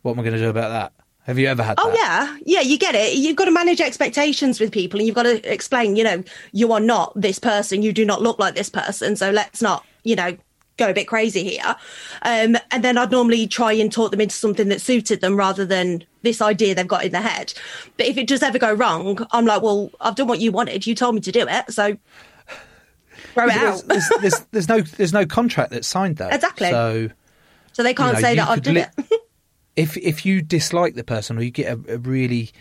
Speaker 4: What am I going to do about that? Have you ever had
Speaker 6: Oh
Speaker 4: that?
Speaker 6: yeah, yeah, you get it. You've got to manage expectations with people, and you've got to explain. You know, you are not this person. You do not look like this person. So let's not, you know, go a bit crazy here. Um, and then I'd normally try and talk them into something that suited them rather than this idea they've got in their head. But if it does ever go wrong, I'm like, well, I've done what you wanted. You told me to do it, so throw it out.
Speaker 4: there's, there's, there's no there's no contract that's signed though.
Speaker 6: Exactly.
Speaker 4: So
Speaker 6: so they can't
Speaker 4: you know,
Speaker 6: say that I've done
Speaker 4: li-
Speaker 6: it.
Speaker 4: if if you dislike the person or you get a, a really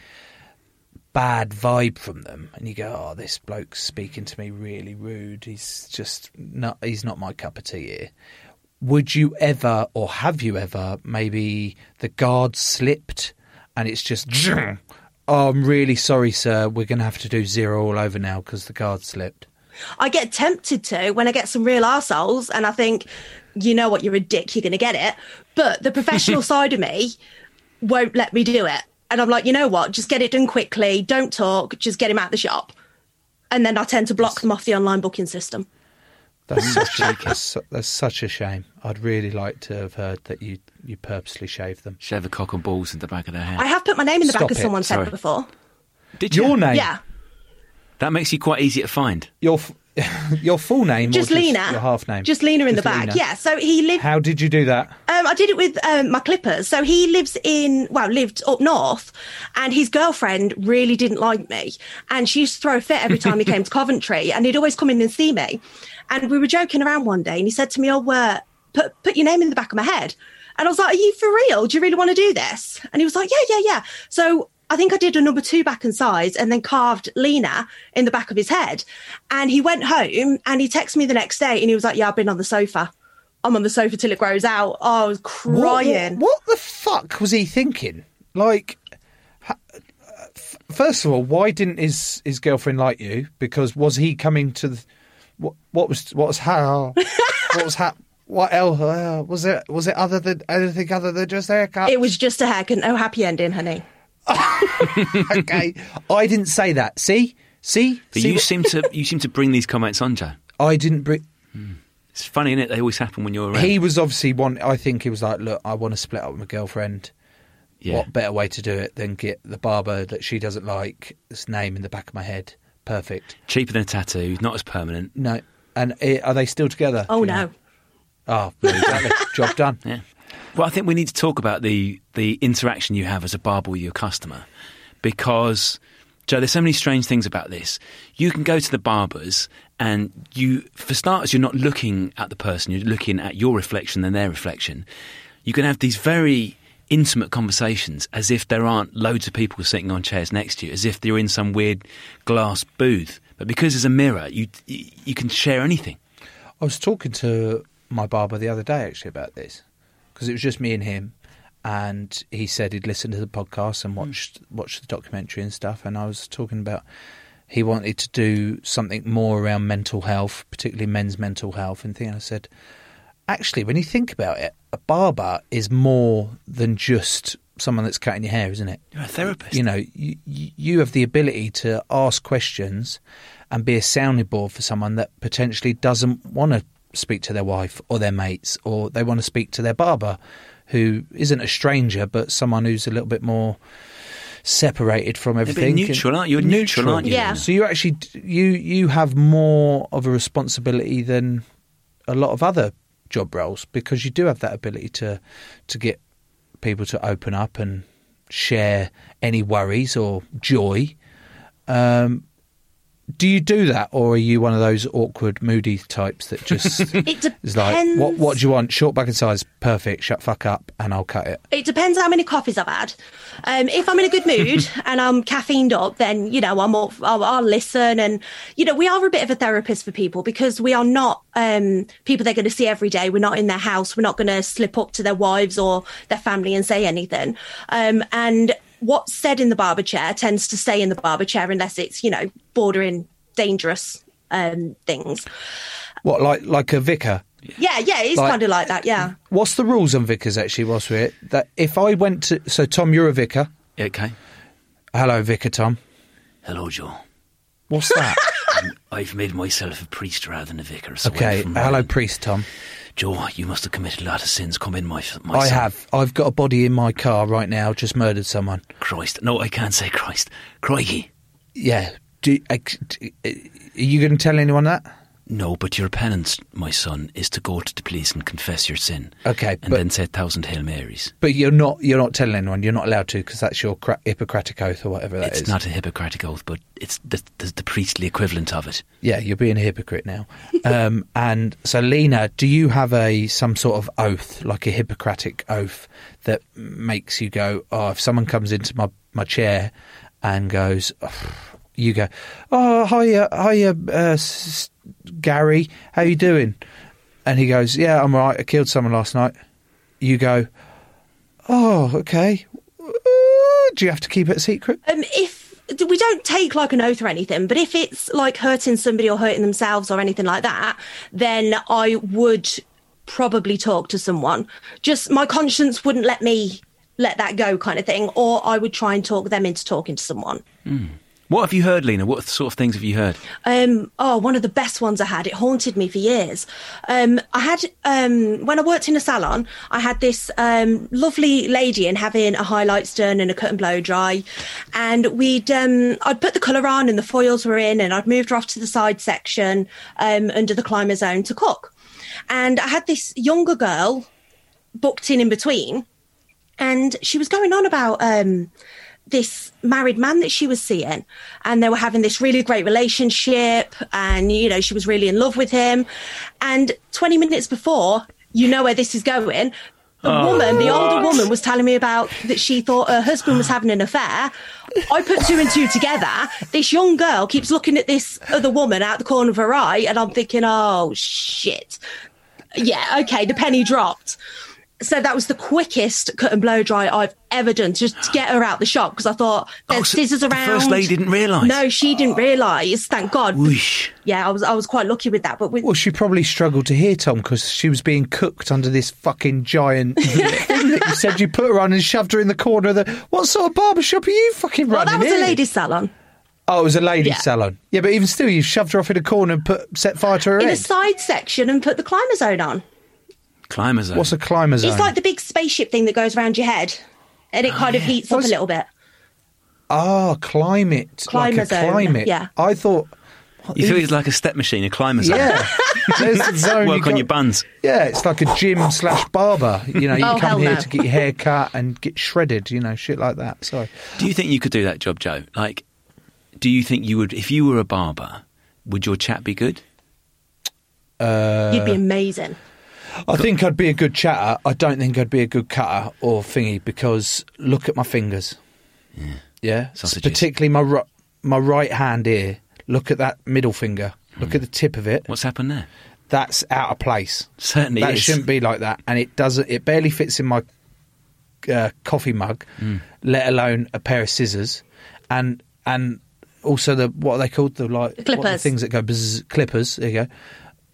Speaker 4: bad vibe from them, and you go, "Oh, this bloke's speaking to me really rude. He's just not. He's not my cup of tea here." Would you ever, or have you ever, maybe the guard slipped, and it's just, "Oh, I'm really sorry, sir. We're going to have to do zero all over now because the guard slipped."
Speaker 6: I get tempted to when I get some real assholes and I think, you know what, you're a dick, you're going to get it. But the professional side of me won't let me do it. And I'm like, you know what, just get it done quickly, don't talk, just get him out the shop. And then I tend to block them off the online booking system.
Speaker 4: That's such, a, that's, such a shame. I'd really like to have heard that you, you purposely shaved them.
Speaker 5: Shave a cock and balls in the back of their head.
Speaker 6: I have put my name in the
Speaker 4: Stop
Speaker 6: back of
Speaker 4: it.
Speaker 6: someone's
Speaker 5: Sorry.
Speaker 6: head before.
Speaker 5: Did you?
Speaker 4: Your name?
Speaker 6: Yeah.
Speaker 5: That makes you quite easy to find.
Speaker 4: Your f- your full name
Speaker 6: Just
Speaker 4: or
Speaker 6: Lina.
Speaker 4: Your half name.
Speaker 6: Just Lina in the back.
Speaker 4: Lina.
Speaker 6: Yeah. So he lived
Speaker 4: How did you do that?
Speaker 6: Um, I did it with um, my clippers. So he lives in, well, lived up north, and his girlfriend really didn't like me. And she used to throw a fit every time he came to Coventry, and he'd always come in and see me. And we were joking around one day, and he said to me, Oh, uh, put, put your name in the back of my head. And I was like, Are you for real? Do you really want to do this? And he was like, Yeah, yeah, yeah. So I think I did a number two back and sides and then carved Lina in the back of his head. And he went home and he texted me the next day and he was like, Yeah, I've been on the sofa. I'm on the sofa till it grows out. Oh, I was crying.
Speaker 4: What, what the fuck was he thinking? Like, first of all, why didn't his his girlfriend like you? Because was he coming to the what? What was what was how? what was ha- What else uh, was it? Was it other than anything other than just haircut?
Speaker 6: It was just a haircut, no happy ending, honey.
Speaker 4: okay, I didn't say that. See, see,
Speaker 5: But
Speaker 4: see
Speaker 5: you
Speaker 4: what-
Speaker 5: seem to you seem to bring these comments on, Joe.
Speaker 4: I didn't bring.
Speaker 5: It's funny, is it? They always happen when you're around.
Speaker 4: He was obviously one. I think he was like, "Look, I want to split up with my girlfriend.
Speaker 5: Yeah.
Speaker 4: What better way to do it than get the barber that she doesn't like? This name in the back of my head. Perfect.
Speaker 5: Cheaper than a tattoo, not as permanent.
Speaker 4: No, and eh, are they still together?
Speaker 6: Oh, no.
Speaker 4: know? Oh, well, exactly. Job done.
Speaker 5: Yeah. Well, I think we need to talk about the the interaction you have as a barber with your customer, because Joe, there's so many strange things about this. You can go to the barbers, and you, for starters, you're not looking at the person; you're looking at your reflection and their reflection. You can have these very intimate conversations as if there aren't loads of people sitting on chairs next to you, as if you're in some weird glass booth. But because there's a mirror, you you can share anything.
Speaker 4: I was talking to my barber the other day actually about this because it was just me and him, and he said he'd listened to the podcast and hmm. watched watched the documentary and stuff. And I was talking about he wanted to do something more around mental health, particularly men's mental health and thing. And I said, actually, when you think about it, a barber is more than just someone that's cutting your hair, isn't it?
Speaker 5: You're a therapist.
Speaker 4: You know, you, you have the ability to ask questions and be a sounding board for someone that potentially doesn't want to speak to their wife or their mates, or they want to speak to their barber, who isn't a stranger but someone who's a little bit more separated from
Speaker 5: a bit
Speaker 4: everything.
Speaker 5: neutral, aren't you? You're neutral, aren't you?
Speaker 6: Yeah.
Speaker 4: So you actually you you have more of a responsibility than a lot of other job roles because you do have that ability to to get people to open up and share any worries or joy. Um, do you do that, or are you one of those awkward, moody types that just
Speaker 6: It
Speaker 4: is like, what
Speaker 6: depends.
Speaker 4: what do you want? Short back and size, perfect. Shut fuck up, and I'll cut it.
Speaker 6: It depends how many coffees I've had. Um, if I'm in a good mood and I'm caffeined up, then you know I'm all, I'll, I'll listen, and you know we are a bit of a therapist for people because we are not um, people they're going to see every day. We're not in their house. We're not going to slip up to their wives or their family and say anything. Um, and what's said in the barber chair tends to stay in the barber chair unless it's you know bordering dangerous um, things.
Speaker 4: What like like a vicar?
Speaker 6: Yeah, yeah, it's
Speaker 4: Like-
Speaker 6: kind of like that. Yeah.
Speaker 4: What's the rules on vicars actually? Whilst we're that if I went to so Tom, you're a vicar.
Speaker 5: Okay.
Speaker 4: Hello, vicar Tom.
Speaker 5: Hello, Joe.
Speaker 4: What's that?
Speaker 5: I've made myself a priest rather than a vicar. So
Speaker 4: okay, hello,
Speaker 5: Ireland.
Speaker 4: priest Tom.
Speaker 5: Joe, you must have committed a lot of sins. Come in, my, my
Speaker 4: I
Speaker 5: son.
Speaker 4: have. I've got a body in my car right now. Just murdered someone.
Speaker 5: Christ. No, I can't say Christ. Crikey.
Speaker 4: Yeah. Do, uh, d- are you going to tell anyone that?
Speaker 5: No, but your penance, my son, is to go to the police and confess your sin.
Speaker 4: Okay,
Speaker 5: And
Speaker 4: but
Speaker 5: then say a thousand Hail Marys.
Speaker 4: but you're not you're not telling anyone. You're not allowed to because that's your cra- Hippocratic oath or whatever that is.
Speaker 5: it's not a Hippocratic oath, but it's the, the, the priestly equivalent of it.
Speaker 4: Yeah, you're being a hypocrite now. um, and so, Lina, do you have a some sort of oath, like a Hippocratic oath, that makes you go, "Oh, if someone comes into my my chair and goes, "You go, oh hiya, hiya, uh, Gary, how you doing?" And he goes, "Yeah, I'm all right. I killed someone last night." You go, "Oh, okay. Uh, Do you have to keep it a secret?"
Speaker 6: Um, if we don't take like an oath or anything, but if it's like hurting somebody or hurting themselves or anything like that, then I would probably talk to someone. Just my conscience wouldn't let me let that go, kind of thing, or I would try and talk them into talking to someone.
Speaker 5: What have you heard, Lina? What sort of things have you heard?
Speaker 6: Um, oh, one of the best ones I had. It haunted me for years. Um, I had um, when I worked in a salon, I had this um, lovely lady in having a highlight done and a cut and blow dry, and we'd um, I'd put the colour on and the foils were in, and I'd moved her off to the side section um, under the climber zone to cook, and I had this younger girl booked in in between, and she was going on about this married man that she was seeing and they were having this really great relationship and you know she was really in love with him. And 20 minutes before you know where this is going. The
Speaker 10: Oh,
Speaker 6: woman the older
Speaker 10: what?
Speaker 6: woman was telling me about that she thought her husband was having an affair. I put two and two together. This young girl keeps looking at this other woman out the corner of her eye and i'm thinking oh shit. Yeah okay the penny dropped so that was the quickest cut and blow dry I've ever done, just to get her out the shop because I thought there's
Speaker 5: Oh, so
Speaker 6: scissors
Speaker 5: the
Speaker 6: around.
Speaker 5: first lady didn't realise?
Speaker 6: No, she didn't oh. realise. Thank God.
Speaker 5: Whoosh.
Speaker 6: Yeah, I was I was quite lucky with that. But with
Speaker 4: Well, she probably struggled to hear Tom because she was being cooked under this fucking giant. you said you put her on and shoved her in the corner of the. What sort of barber shop are you fucking
Speaker 6: well,
Speaker 4: running?
Speaker 6: that was a
Speaker 4: here?
Speaker 6: ladies' salon
Speaker 4: Oh, it was a ladies'
Speaker 6: Yeah.
Speaker 4: salon. Yeah, but even still, you shoved her off in a corner and put set fire to her
Speaker 6: in
Speaker 4: head.
Speaker 6: the side section and put the climber zone on.
Speaker 5: Climber zone.
Speaker 4: What's a climber zone?
Speaker 6: It's like the big spaceship thing that goes around your head, and it kind of heats up a little bit.
Speaker 4: Ah, climate.
Speaker 6: Climber
Speaker 4: like a
Speaker 6: zone,
Speaker 4: climate.
Speaker 6: yeah.
Speaker 4: I thought.
Speaker 5: You thought it was like a step machine, a climber zone.
Speaker 4: Yeah. There's the zone
Speaker 5: Work
Speaker 4: you
Speaker 5: on
Speaker 4: got-
Speaker 5: your buns.
Speaker 4: Yeah, it's like a gym slash barber. You know, you
Speaker 6: Oh,
Speaker 4: come here
Speaker 6: no.
Speaker 4: to get your hair cut and get shredded. You know, shit like that. Sorry.
Speaker 5: Do you think you could do that job, Joe? Like, do you think you would, if you were a barber, would your chat be good?
Speaker 4: Uh,
Speaker 6: You'd be amazing.
Speaker 4: I think I'd be a good chatter. I don't think I'd be a good cutter or thingy because look at my fingers. Yeah,
Speaker 5: Sausages.
Speaker 4: particularly my ri- my right hand here. Look at that middle finger. Look at the tip of it.
Speaker 5: What's happened there?
Speaker 4: That's out of place.
Speaker 5: Certainly
Speaker 4: that
Speaker 5: is.
Speaker 4: shouldn't be like that, and it doesn't. It barely fits in my uh, coffee mug,
Speaker 5: Mm.
Speaker 4: let alone a pair of scissors, and and also the what are they called the like the
Speaker 6: Clippers.
Speaker 4: things that go bzz, clippers. There you go.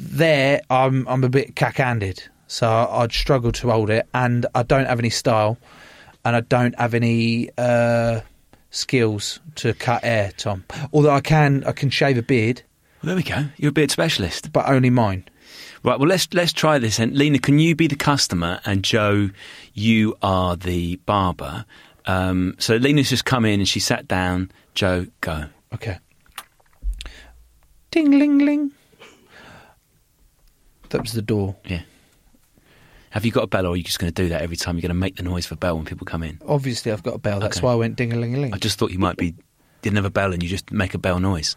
Speaker 4: There, I'm I'm a bit cack-handed, so I'd struggle to hold it, and I don't have any style, and I don't have any uh, skills to cut hair, Tom. Although I can, I can shave a beard.
Speaker 5: Well, there we go. You're a beard specialist,
Speaker 4: but only mine.
Speaker 5: Right. Well, let's let's try this. And Lina, can you be the customer, and Joe, you are the barber. Um, so Lina's just come in and she sat down. Joe, go.
Speaker 4: Okay. Ding ling ling. That was the door.
Speaker 5: Yeah. Have you got a bell, or are you just going to do that every time? You're going to make the noise for a bell when people come in.
Speaker 4: Obviously, I've got a bell. That's
Speaker 5: Okay.
Speaker 4: why I went ding a ling a ling.
Speaker 5: I just thought you might be didn't have a bell, and you just make a bell noise.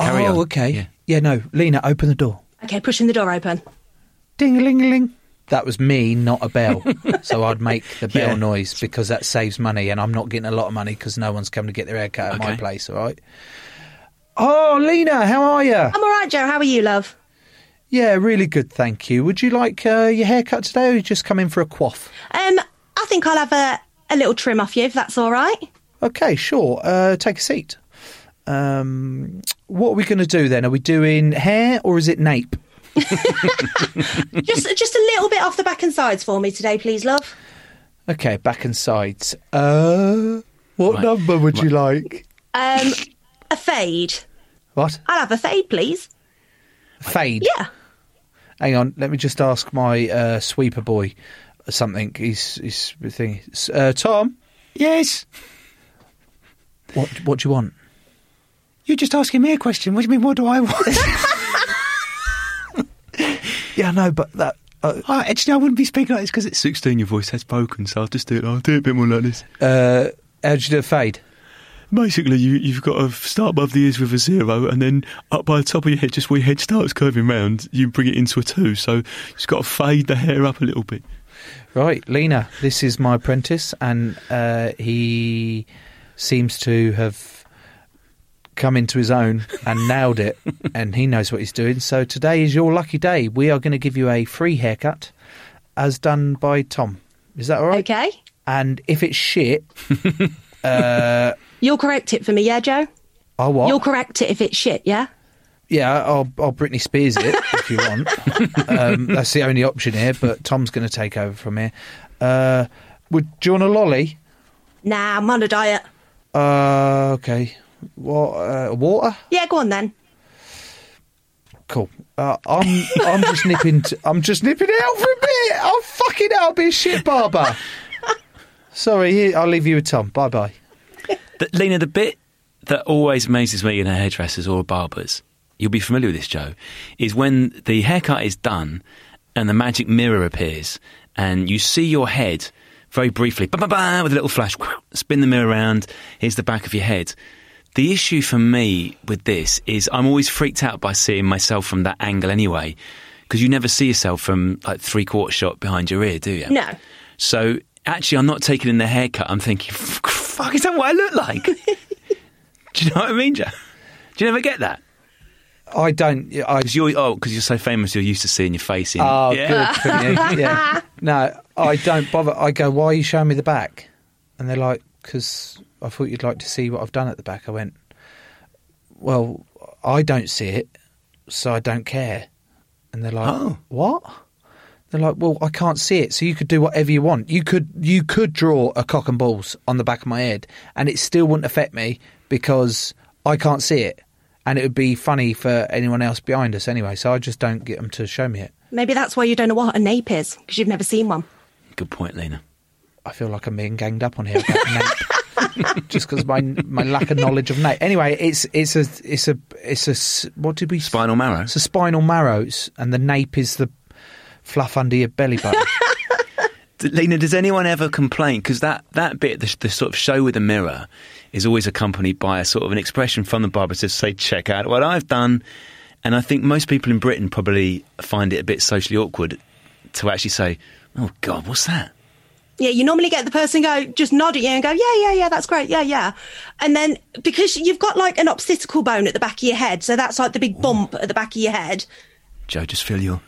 Speaker 5: Carry
Speaker 4: oh,
Speaker 5: on.
Speaker 4: okay.
Speaker 5: Yeah.
Speaker 4: Yeah. no, Lina, open the door.
Speaker 6: Okay, pushing the door open.
Speaker 4: Ding a ling a ling. That was me, not a bell. so I'd make the bell
Speaker 5: Yeah.
Speaker 4: noise because that saves money, and I'm not getting a lot of money because no one's coming to get their hair cut at my
Speaker 5: Okay.
Speaker 4: place. All right. Oh, Lina, how are you?
Speaker 6: I'm all right, Joe. How are you, love?
Speaker 4: Yeah, really good, thank you. Would you like uh, your haircut today, or you just come in for a quaff?
Speaker 6: Um, I think I'll have a, a little trim off you if that's all right.
Speaker 4: Okay, sure. Uh, take a seat. Um, what are we going to do then? Are we doing hair or is it nape?
Speaker 6: just just a little bit off the back and sides for me today, please, love.
Speaker 4: Okay, back and sides. Uh, what
Speaker 5: Right.
Speaker 4: number would you like?
Speaker 6: Um, a fade.
Speaker 4: What?
Speaker 6: I'll have a fade, please.
Speaker 4: Fade.
Speaker 6: Yeah.
Speaker 4: Hang on, let me just ask my uh, sweeper boy something. He's he's thing. Uh, Tom.
Speaker 10: Yes.
Speaker 4: What what do you want?
Speaker 10: You're just asking me a question. What do you mean? What do I want?
Speaker 4: Yeah, no, but that. Uh,
Speaker 10: oh, actually, I wouldn't be speaking like this because it's 16. Your voice has broken, so I'll just do it. I'll do it a bit more like this.
Speaker 4: Uh, how'd you do a fade?
Speaker 10: Basically, you, you've got to start above the ears with a zero, and then up by the top of your head, just where your head starts curving round, you bring it into a two. So you've got to fade the hair up a little bit.
Speaker 4: Right, Lina, this is my apprentice, and uh, he seems to have come into his own and nailed it, and he knows what he's doing. So today is your lucky day. We are going to give you a free haircut, as done by Tom. Is that all right?
Speaker 6: Okay.
Speaker 4: And if it's shit, uh,
Speaker 6: You'll correct it for me, yeah, Joe?
Speaker 4: I'll what?
Speaker 6: You'll correct it if it's shit, yeah?
Speaker 4: Yeah, I'll, I'll Britney Spears it if you want. um, that's the only option here, but Tom's going to take over from here. Uh, would, do you want a lolly?
Speaker 6: Nah, I'm on a diet.
Speaker 4: Uh, okay. What? Uh, water?
Speaker 6: Yeah, go on then.
Speaker 4: Cool. Uh, I'm I'm just nipping. To, I'm just nipping out for a bit. I'm fucking out. I'll be a shit barber. Sorry, I'll leave you with Tom. Bye bye.
Speaker 5: The, Lina, the bit that always amazes me in a hairdressers or barbers, you'll be familiar with this, Joe, is when the haircut is done and the magic mirror appears and you see your head very briefly, ba ba ba, with a little flash, spin the mirror around, here's the back of your head. The issue for me with this is I'm always freaked out by seeing myself from that angle anyway, because you never see yourself from like three quarter shot behind your ear, do you?
Speaker 6: No.
Speaker 5: So actually, I'm not taking in the haircut. I'm thinking, fuck, is that what I look like? Do you know what I mean, Joe? Do you never get that?
Speaker 4: I don't. I,
Speaker 5: Because you're oh, because you're so famous, you're used to seeing your face in.
Speaker 4: Oh,
Speaker 5: yeah.
Speaker 4: good. Yeah. No, I don't bother. I go, why are you showing me the back? And they're like, because I thought you'd like to see what I've done at the back. I went, well, I don't see it, so I don't care. And they're like,
Speaker 5: Oh.
Speaker 4: what? They're like, well, I can't see it, so you could do whatever you want. You could you could draw a cock and balls on the back of my head, and it still wouldn't affect me because I can't see it, and it would be funny for anyone else behind us anyway. So I just don't get them to show me it.
Speaker 6: Maybe that's why you don't know what a nape is, because you've never seen one.
Speaker 5: Good point, Lina.
Speaker 4: I feel like I'm being ganged up on here about nape, just because my my lack of knowledge of nape. Anyway, it's it's a it's a it's a what did we
Speaker 5: spinal marrow?
Speaker 4: It's a spinal marrow, and the nape is the fluff under your belly button.
Speaker 5: Lina, does anyone ever complain? Because that, that bit, the, the sort of show with the mirror, is always accompanied by a sort of an expression from the barber to say, check out what I've done. And I think most people in Britain probably find it a bit socially awkward to actually say, oh, God, what's that?
Speaker 6: Yeah, you normally get the person go, just nod at you and go, yeah, yeah, yeah, that's great, yeah, yeah. And then because you've got like an occipital bone at the back of your head, so that's like the big bump at the back of your head.
Speaker 5: Joe, just feel your.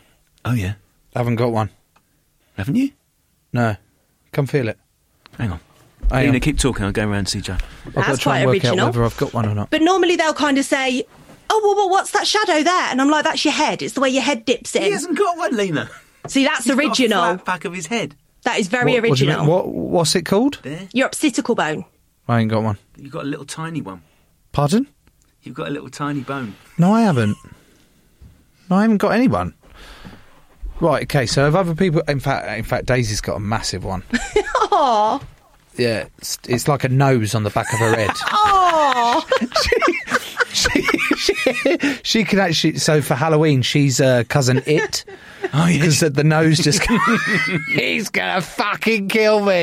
Speaker 5: Oh, yeah.
Speaker 4: I haven't got one.
Speaker 5: Haven't you?
Speaker 4: No, come feel it.
Speaker 5: Hang on.
Speaker 4: Hang
Speaker 5: Lina,
Speaker 4: on.
Speaker 5: keep talking. I'll go around and see Joe.
Speaker 4: I've got to
Speaker 6: That's
Speaker 4: try and
Speaker 6: quite
Speaker 4: work out
Speaker 6: original.
Speaker 4: whether I've got one or not.
Speaker 6: But normally they'll kind of say, oh, well, well, what's that shadow there? And I'm like, that's your head. It's the way your head dips in.
Speaker 5: He hasn't got one, Lina.
Speaker 6: See, that's
Speaker 5: He's got a
Speaker 6: original.
Speaker 5: flat back of his head.
Speaker 6: That is very
Speaker 4: What- what do you
Speaker 6: original.
Speaker 4: mean? What, what's it called?
Speaker 5: There.
Speaker 6: Your occipital bone.
Speaker 4: I ain't got one.
Speaker 5: You've got a little tiny one.
Speaker 4: Pardon?
Speaker 5: You've got a little tiny bone.
Speaker 4: No, I haven't. No, I haven't got anyone. Right. Okay. So have other people? In fact, in fact, Daisy's got a massive one.
Speaker 6: Aww.
Speaker 4: Yeah, it's, it's like a nose on the back of her head.
Speaker 6: Aww.
Speaker 4: she, she, she can actually. So for Halloween, she's uh, cousin It.
Speaker 5: Oh yeah.
Speaker 4: Because the nose just. He's gonna fucking kill me.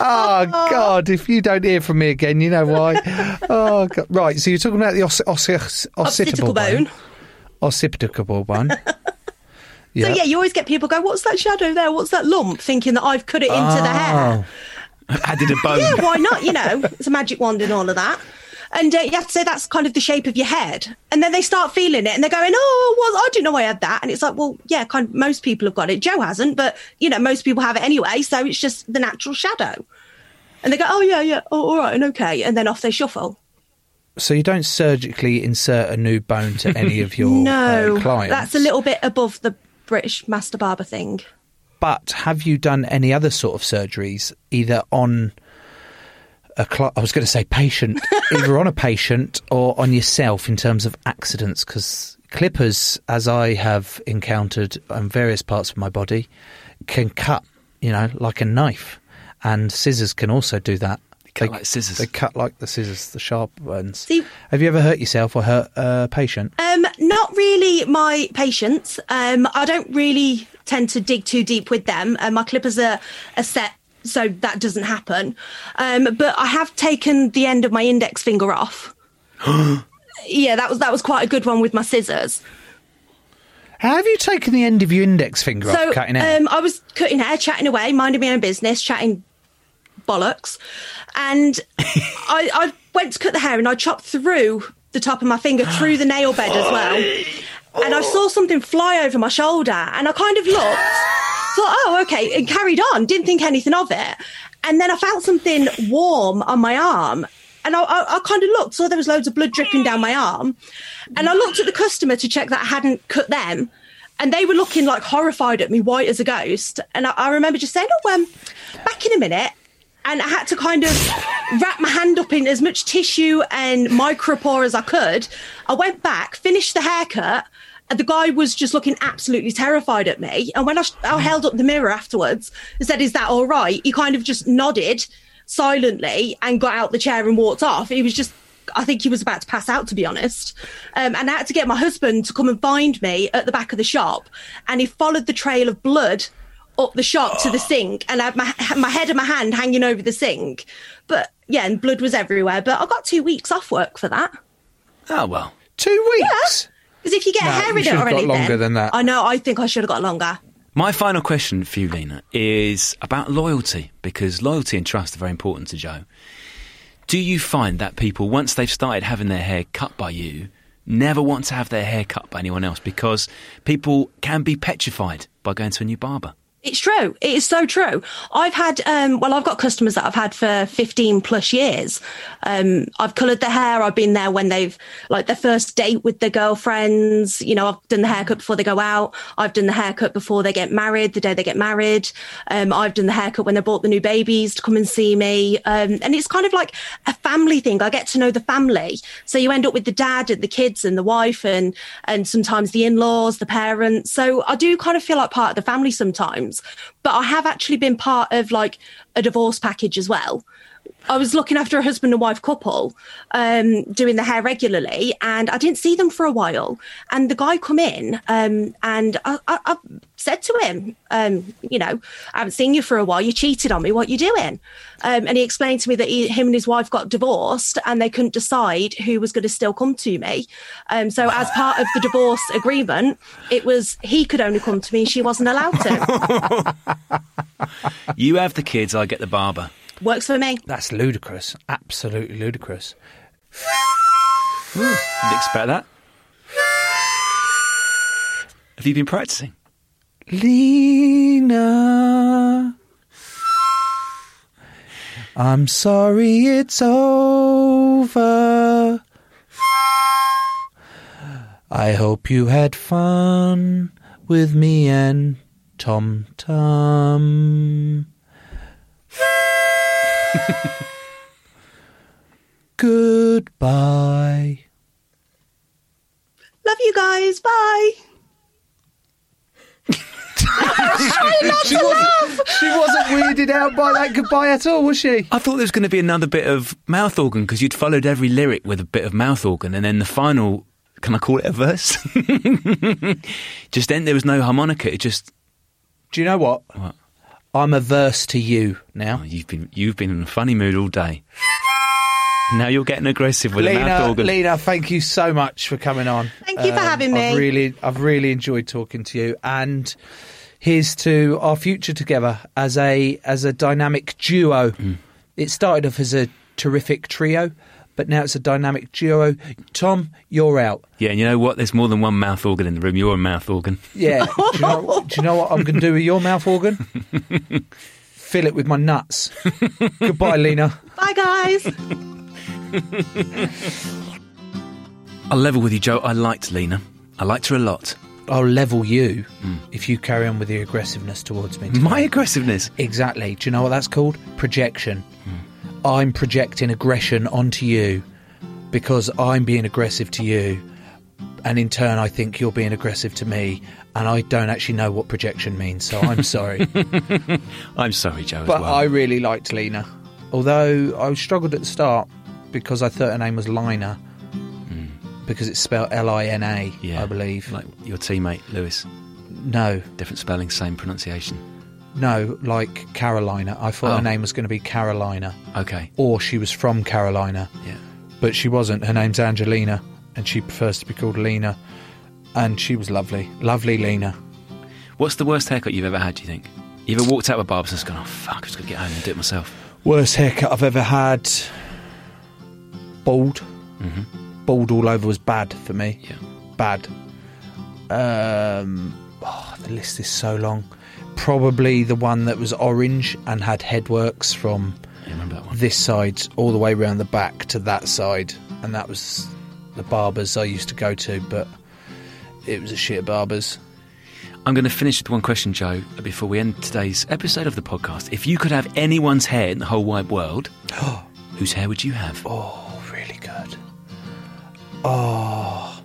Speaker 4: Oh God! If you don't hear from me again, you know why. Oh God. Right. So you're talking about the os- os- os-
Speaker 6: Occipital
Speaker 4: occipital
Speaker 6: bone.
Speaker 4: Occipital bone.
Speaker 6: So yeah, you always get people go, what's that shadow there? What's that lump? Thinking that I've cut it into the hair.
Speaker 5: Added a bone.
Speaker 6: Yeah, why not? You know, it's a magic wand and all of that. And uh, you have to say that's kind of the shape of your head. And then they start feeling it and they're going, oh, well, I didn't know I had that. And it's like, well, yeah, kind of, most people have got it. Joe hasn't, but, you know, most people have it anyway. So it's just the natural shadow. And they go, oh, yeah, yeah, oh, all right, and okay. And then off they shuffle.
Speaker 4: So you don't surgically insert a new bone to any of your
Speaker 6: no,
Speaker 4: uh, clients.
Speaker 6: that's a little bit above the British master barber thing.
Speaker 4: But have you done any other sort of surgeries, either on a cli- I was going to say patient, either on a patient or on yourself in terms of accidents? Because clippers, as I have encountered on various parts of my body, can cut, you know, like a knife, and scissors can also do that.
Speaker 5: Cut like scissors.
Speaker 4: They cut like the scissors, the sharp ones.
Speaker 6: See-
Speaker 4: have you ever hurt yourself or hurt a patient?
Speaker 6: Um, not really my patients. Um, I don't really tend to dig too deep with them. Uh, my clippers are, are set, so that doesn't happen. Um, but I have taken the end of my index finger off. yeah, that was that was quite a good one with my scissors.
Speaker 4: How have you taken the end of your index finger
Speaker 6: so
Speaker 4: off cutting hair?
Speaker 6: um, I was cutting hair, chatting away, minding my own business, chatting bollocks. And I, I went to cut the hair and I chopped through the top of my finger through the nail bed as well. And I saw something fly over my shoulder and I kind of looked, thought, oh, okay, and carried on, didn't think anything of it. And then I felt something warm on my arm. And I, I, I kind of looked, saw there was loads of blood dripping down my arm. And I looked at the customer to check that I hadn't cut them. And they were looking like horrified at me, white as a ghost. And I, I remember just saying, oh, um, back in a minute. And I had to kind of wrap my hand up in as much tissue and micropore as I could. I went back, finished the haircut, and the guy was just looking absolutely terrified at me. And when I, I held up the mirror afterwards and said, Is that all right? He kind of just nodded silently and got out the chair and walked off. He was just I think he was about to pass out, to be honest. Um, and I had to get my husband to come and find me at the back of the shop. And he followed the trail of blood up the shop to the sink and I had my, my head and my hand hanging over the sink. But yeah, and blood was everywhere. But I got two weeks off work for that.
Speaker 5: Oh, well.
Speaker 4: Two weeks?
Speaker 6: Because if you get
Speaker 4: No,
Speaker 6: hair
Speaker 4: you
Speaker 6: in it
Speaker 4: should have
Speaker 6: or anything.
Speaker 4: longer than that.
Speaker 6: I know, I think I should have got longer.
Speaker 5: My final question for you, Lina, is about loyalty, because loyalty and trust are very important to Joe. Do you find that people, once they've started having their hair cut by you, never want to have their hair cut by anyone else because people can be petrified by going to a new barber?
Speaker 6: It's true. It is so true. I've had, um, well, I've got customers that I've had for 15 plus years. Um, I've coloured their hair. I've been there when they've, like, their first date with their girlfriends. You know, I've done the haircut before they go out. I've done the haircut before they get married, the day they get married. Um, I've done the haircut when they bought the new babies to come and see me. Um, and it's kind of like a family thing. I get to know the family. So you end up with the dad and the kids and the wife and, and sometimes the in-laws, the parents. So I do kind of feel like part of the family sometimes but I have actually been part of like a divorce package as well. I was looking after a husband and wife couple, um, doing the hair regularly, and I didn't see them for a while. And the guy come in, um, and I, I, I said to him, um, you know, I haven't seen you for a while. You cheated on me. What you doing? Um, and he explained to me that he, him and his wife got divorced, and they couldn't decide who was going to still come to me. Um, so as part of the divorce agreement, it was he could only come to me. She wasn't allowed to.
Speaker 5: You have the kids, I get the barber.
Speaker 6: Works for me.
Speaker 4: That's ludicrous. Absolutely ludicrous.
Speaker 5: Didn't expect that. Have you been practicing?
Speaker 4: Lina. I'm sorry it's over. I hope you had fun with me and Tom Tom. Goodbye.
Speaker 6: Love you guys. Bye. Trying not
Speaker 4: She
Speaker 6: to
Speaker 4: wasn't,
Speaker 6: laugh.
Speaker 4: she wasn't weirded out by that goodbye at all, was she?
Speaker 5: I thought there was going to be another bit of mouth organ because you'd followed every lyric with a bit of mouth organ, and then the final. Can I call it a verse? just then, there was no harmonica. It just.
Speaker 4: Do you know what?
Speaker 5: What?
Speaker 4: I'm averse to you now.
Speaker 5: Oh, you've been you've been in a funny mood all day. Now you're getting aggressive with a mouth organ.
Speaker 4: Lina, thank you so much for coming on.
Speaker 6: Thank you for having
Speaker 4: I've
Speaker 6: me.
Speaker 4: really, I've really enjoyed talking to you, and here's to our future together as a as a dynamic duo.
Speaker 5: Mm.
Speaker 4: It started off as a terrific trio, but now it's a dynamic duo. Tom, you're out.
Speaker 5: Yeah, and you know what? There's more than one mouth organ in the room. You're a mouth organ.
Speaker 4: Yeah. do, you know, do you know what I'm going to do with your mouth organ? Fill it with my nuts. Goodbye, Lina.
Speaker 6: Bye, guys.
Speaker 5: I'll level with you, Joe. I liked Lina. I liked her a lot.
Speaker 4: I'll level you hmm. if you carry on with your aggressiveness towards me.
Speaker 5: My aggressiveness?
Speaker 4: Exactly. Do you know what that's called? Projection. Hmm. I'm projecting aggression onto you because I'm being aggressive to you. And in turn, I think you're being aggressive to me. And I don't actually know what projection means, so I'm sorry.
Speaker 5: I'm sorry, Joe, as
Speaker 4: but
Speaker 5: well.
Speaker 4: I really liked Lena. Although I struggled at the start because I thought her name was Lina. Because it's spelled L I N A,
Speaker 5: Hmm. Yeah.
Speaker 4: I believe.
Speaker 5: Like your teammate, Lewis.
Speaker 4: No,
Speaker 5: Different spelling, same pronunciation.
Speaker 4: No, like Carolina. I thought
Speaker 5: Oh.
Speaker 4: her name was going to be Carolina.
Speaker 5: Okay.
Speaker 4: Or she was from Carolina.
Speaker 5: Yeah.
Speaker 4: But she wasn't. Her name's Angelina, and she prefers to be called Lena. And she was lovely. Lovely Lena.
Speaker 5: What's the worst haircut you've ever had, do you think? You ever walked out with barbers and just gone, oh, fuck, I'm just going to get home and do it myself?
Speaker 4: Worst haircut I've ever had. Bald.
Speaker 5: Mhm.
Speaker 4: Bald all over was bad for me.
Speaker 5: Yeah.
Speaker 4: Bad. Um, oh, the list is so long. Probably the one that was orange and had headworks from
Speaker 5: remember that one.
Speaker 4: this side all the way around the back to that side, and that was the barbers I used to go to, but it was a shit barbers.
Speaker 5: I'm going to finish with one question, Joe, before we end today's episode of the podcast. If you could have anyone's hair in the whole wide world, whose hair would you have?
Speaker 4: Oh, really good. Oh,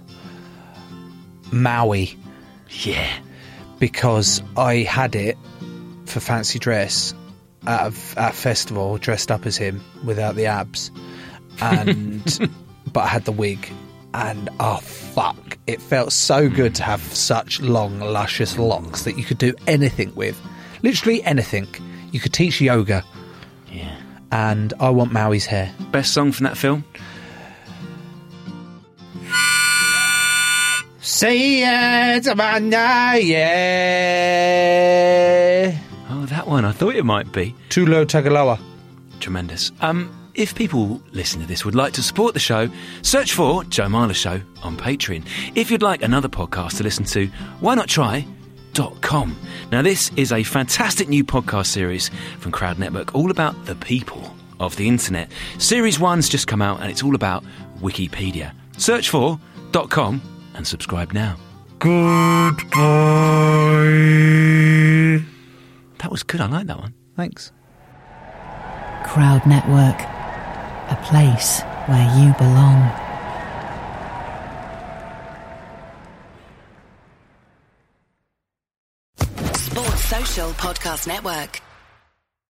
Speaker 4: Maui.
Speaker 5: Yeah.
Speaker 4: Because I had it for fancy dress at a, at a festival, dressed up as him without the abs, and but I had the wig, and oh fuck, it felt so good to have such long, luscious locks that you could do anything with, literally anything. You could teach yoga.
Speaker 5: Yeah.
Speaker 4: And I want Maui's hair.
Speaker 5: Best song from that film?
Speaker 4: Say it, Amanda, yeah.
Speaker 5: Oh, that one. I thought it might be.
Speaker 4: Tulo Tagaloa.
Speaker 5: Tremendous. Um, if people listening to this would like to support the show, search for Joe Marler Show on Patreon. If you'd like another podcast to listen to, why not try .com. Now, this is a fantastic new podcast series from Crowd Network, all about the people of the internet. Series one's just come out, and it's all about Wikipedia. Search for .com and subscribe now.
Speaker 4: Goodbye.
Speaker 5: That was good. I like that one.
Speaker 4: Thanks.
Speaker 11: Crowd Network, a place where you belong.
Speaker 12: Sports Social Podcast Network.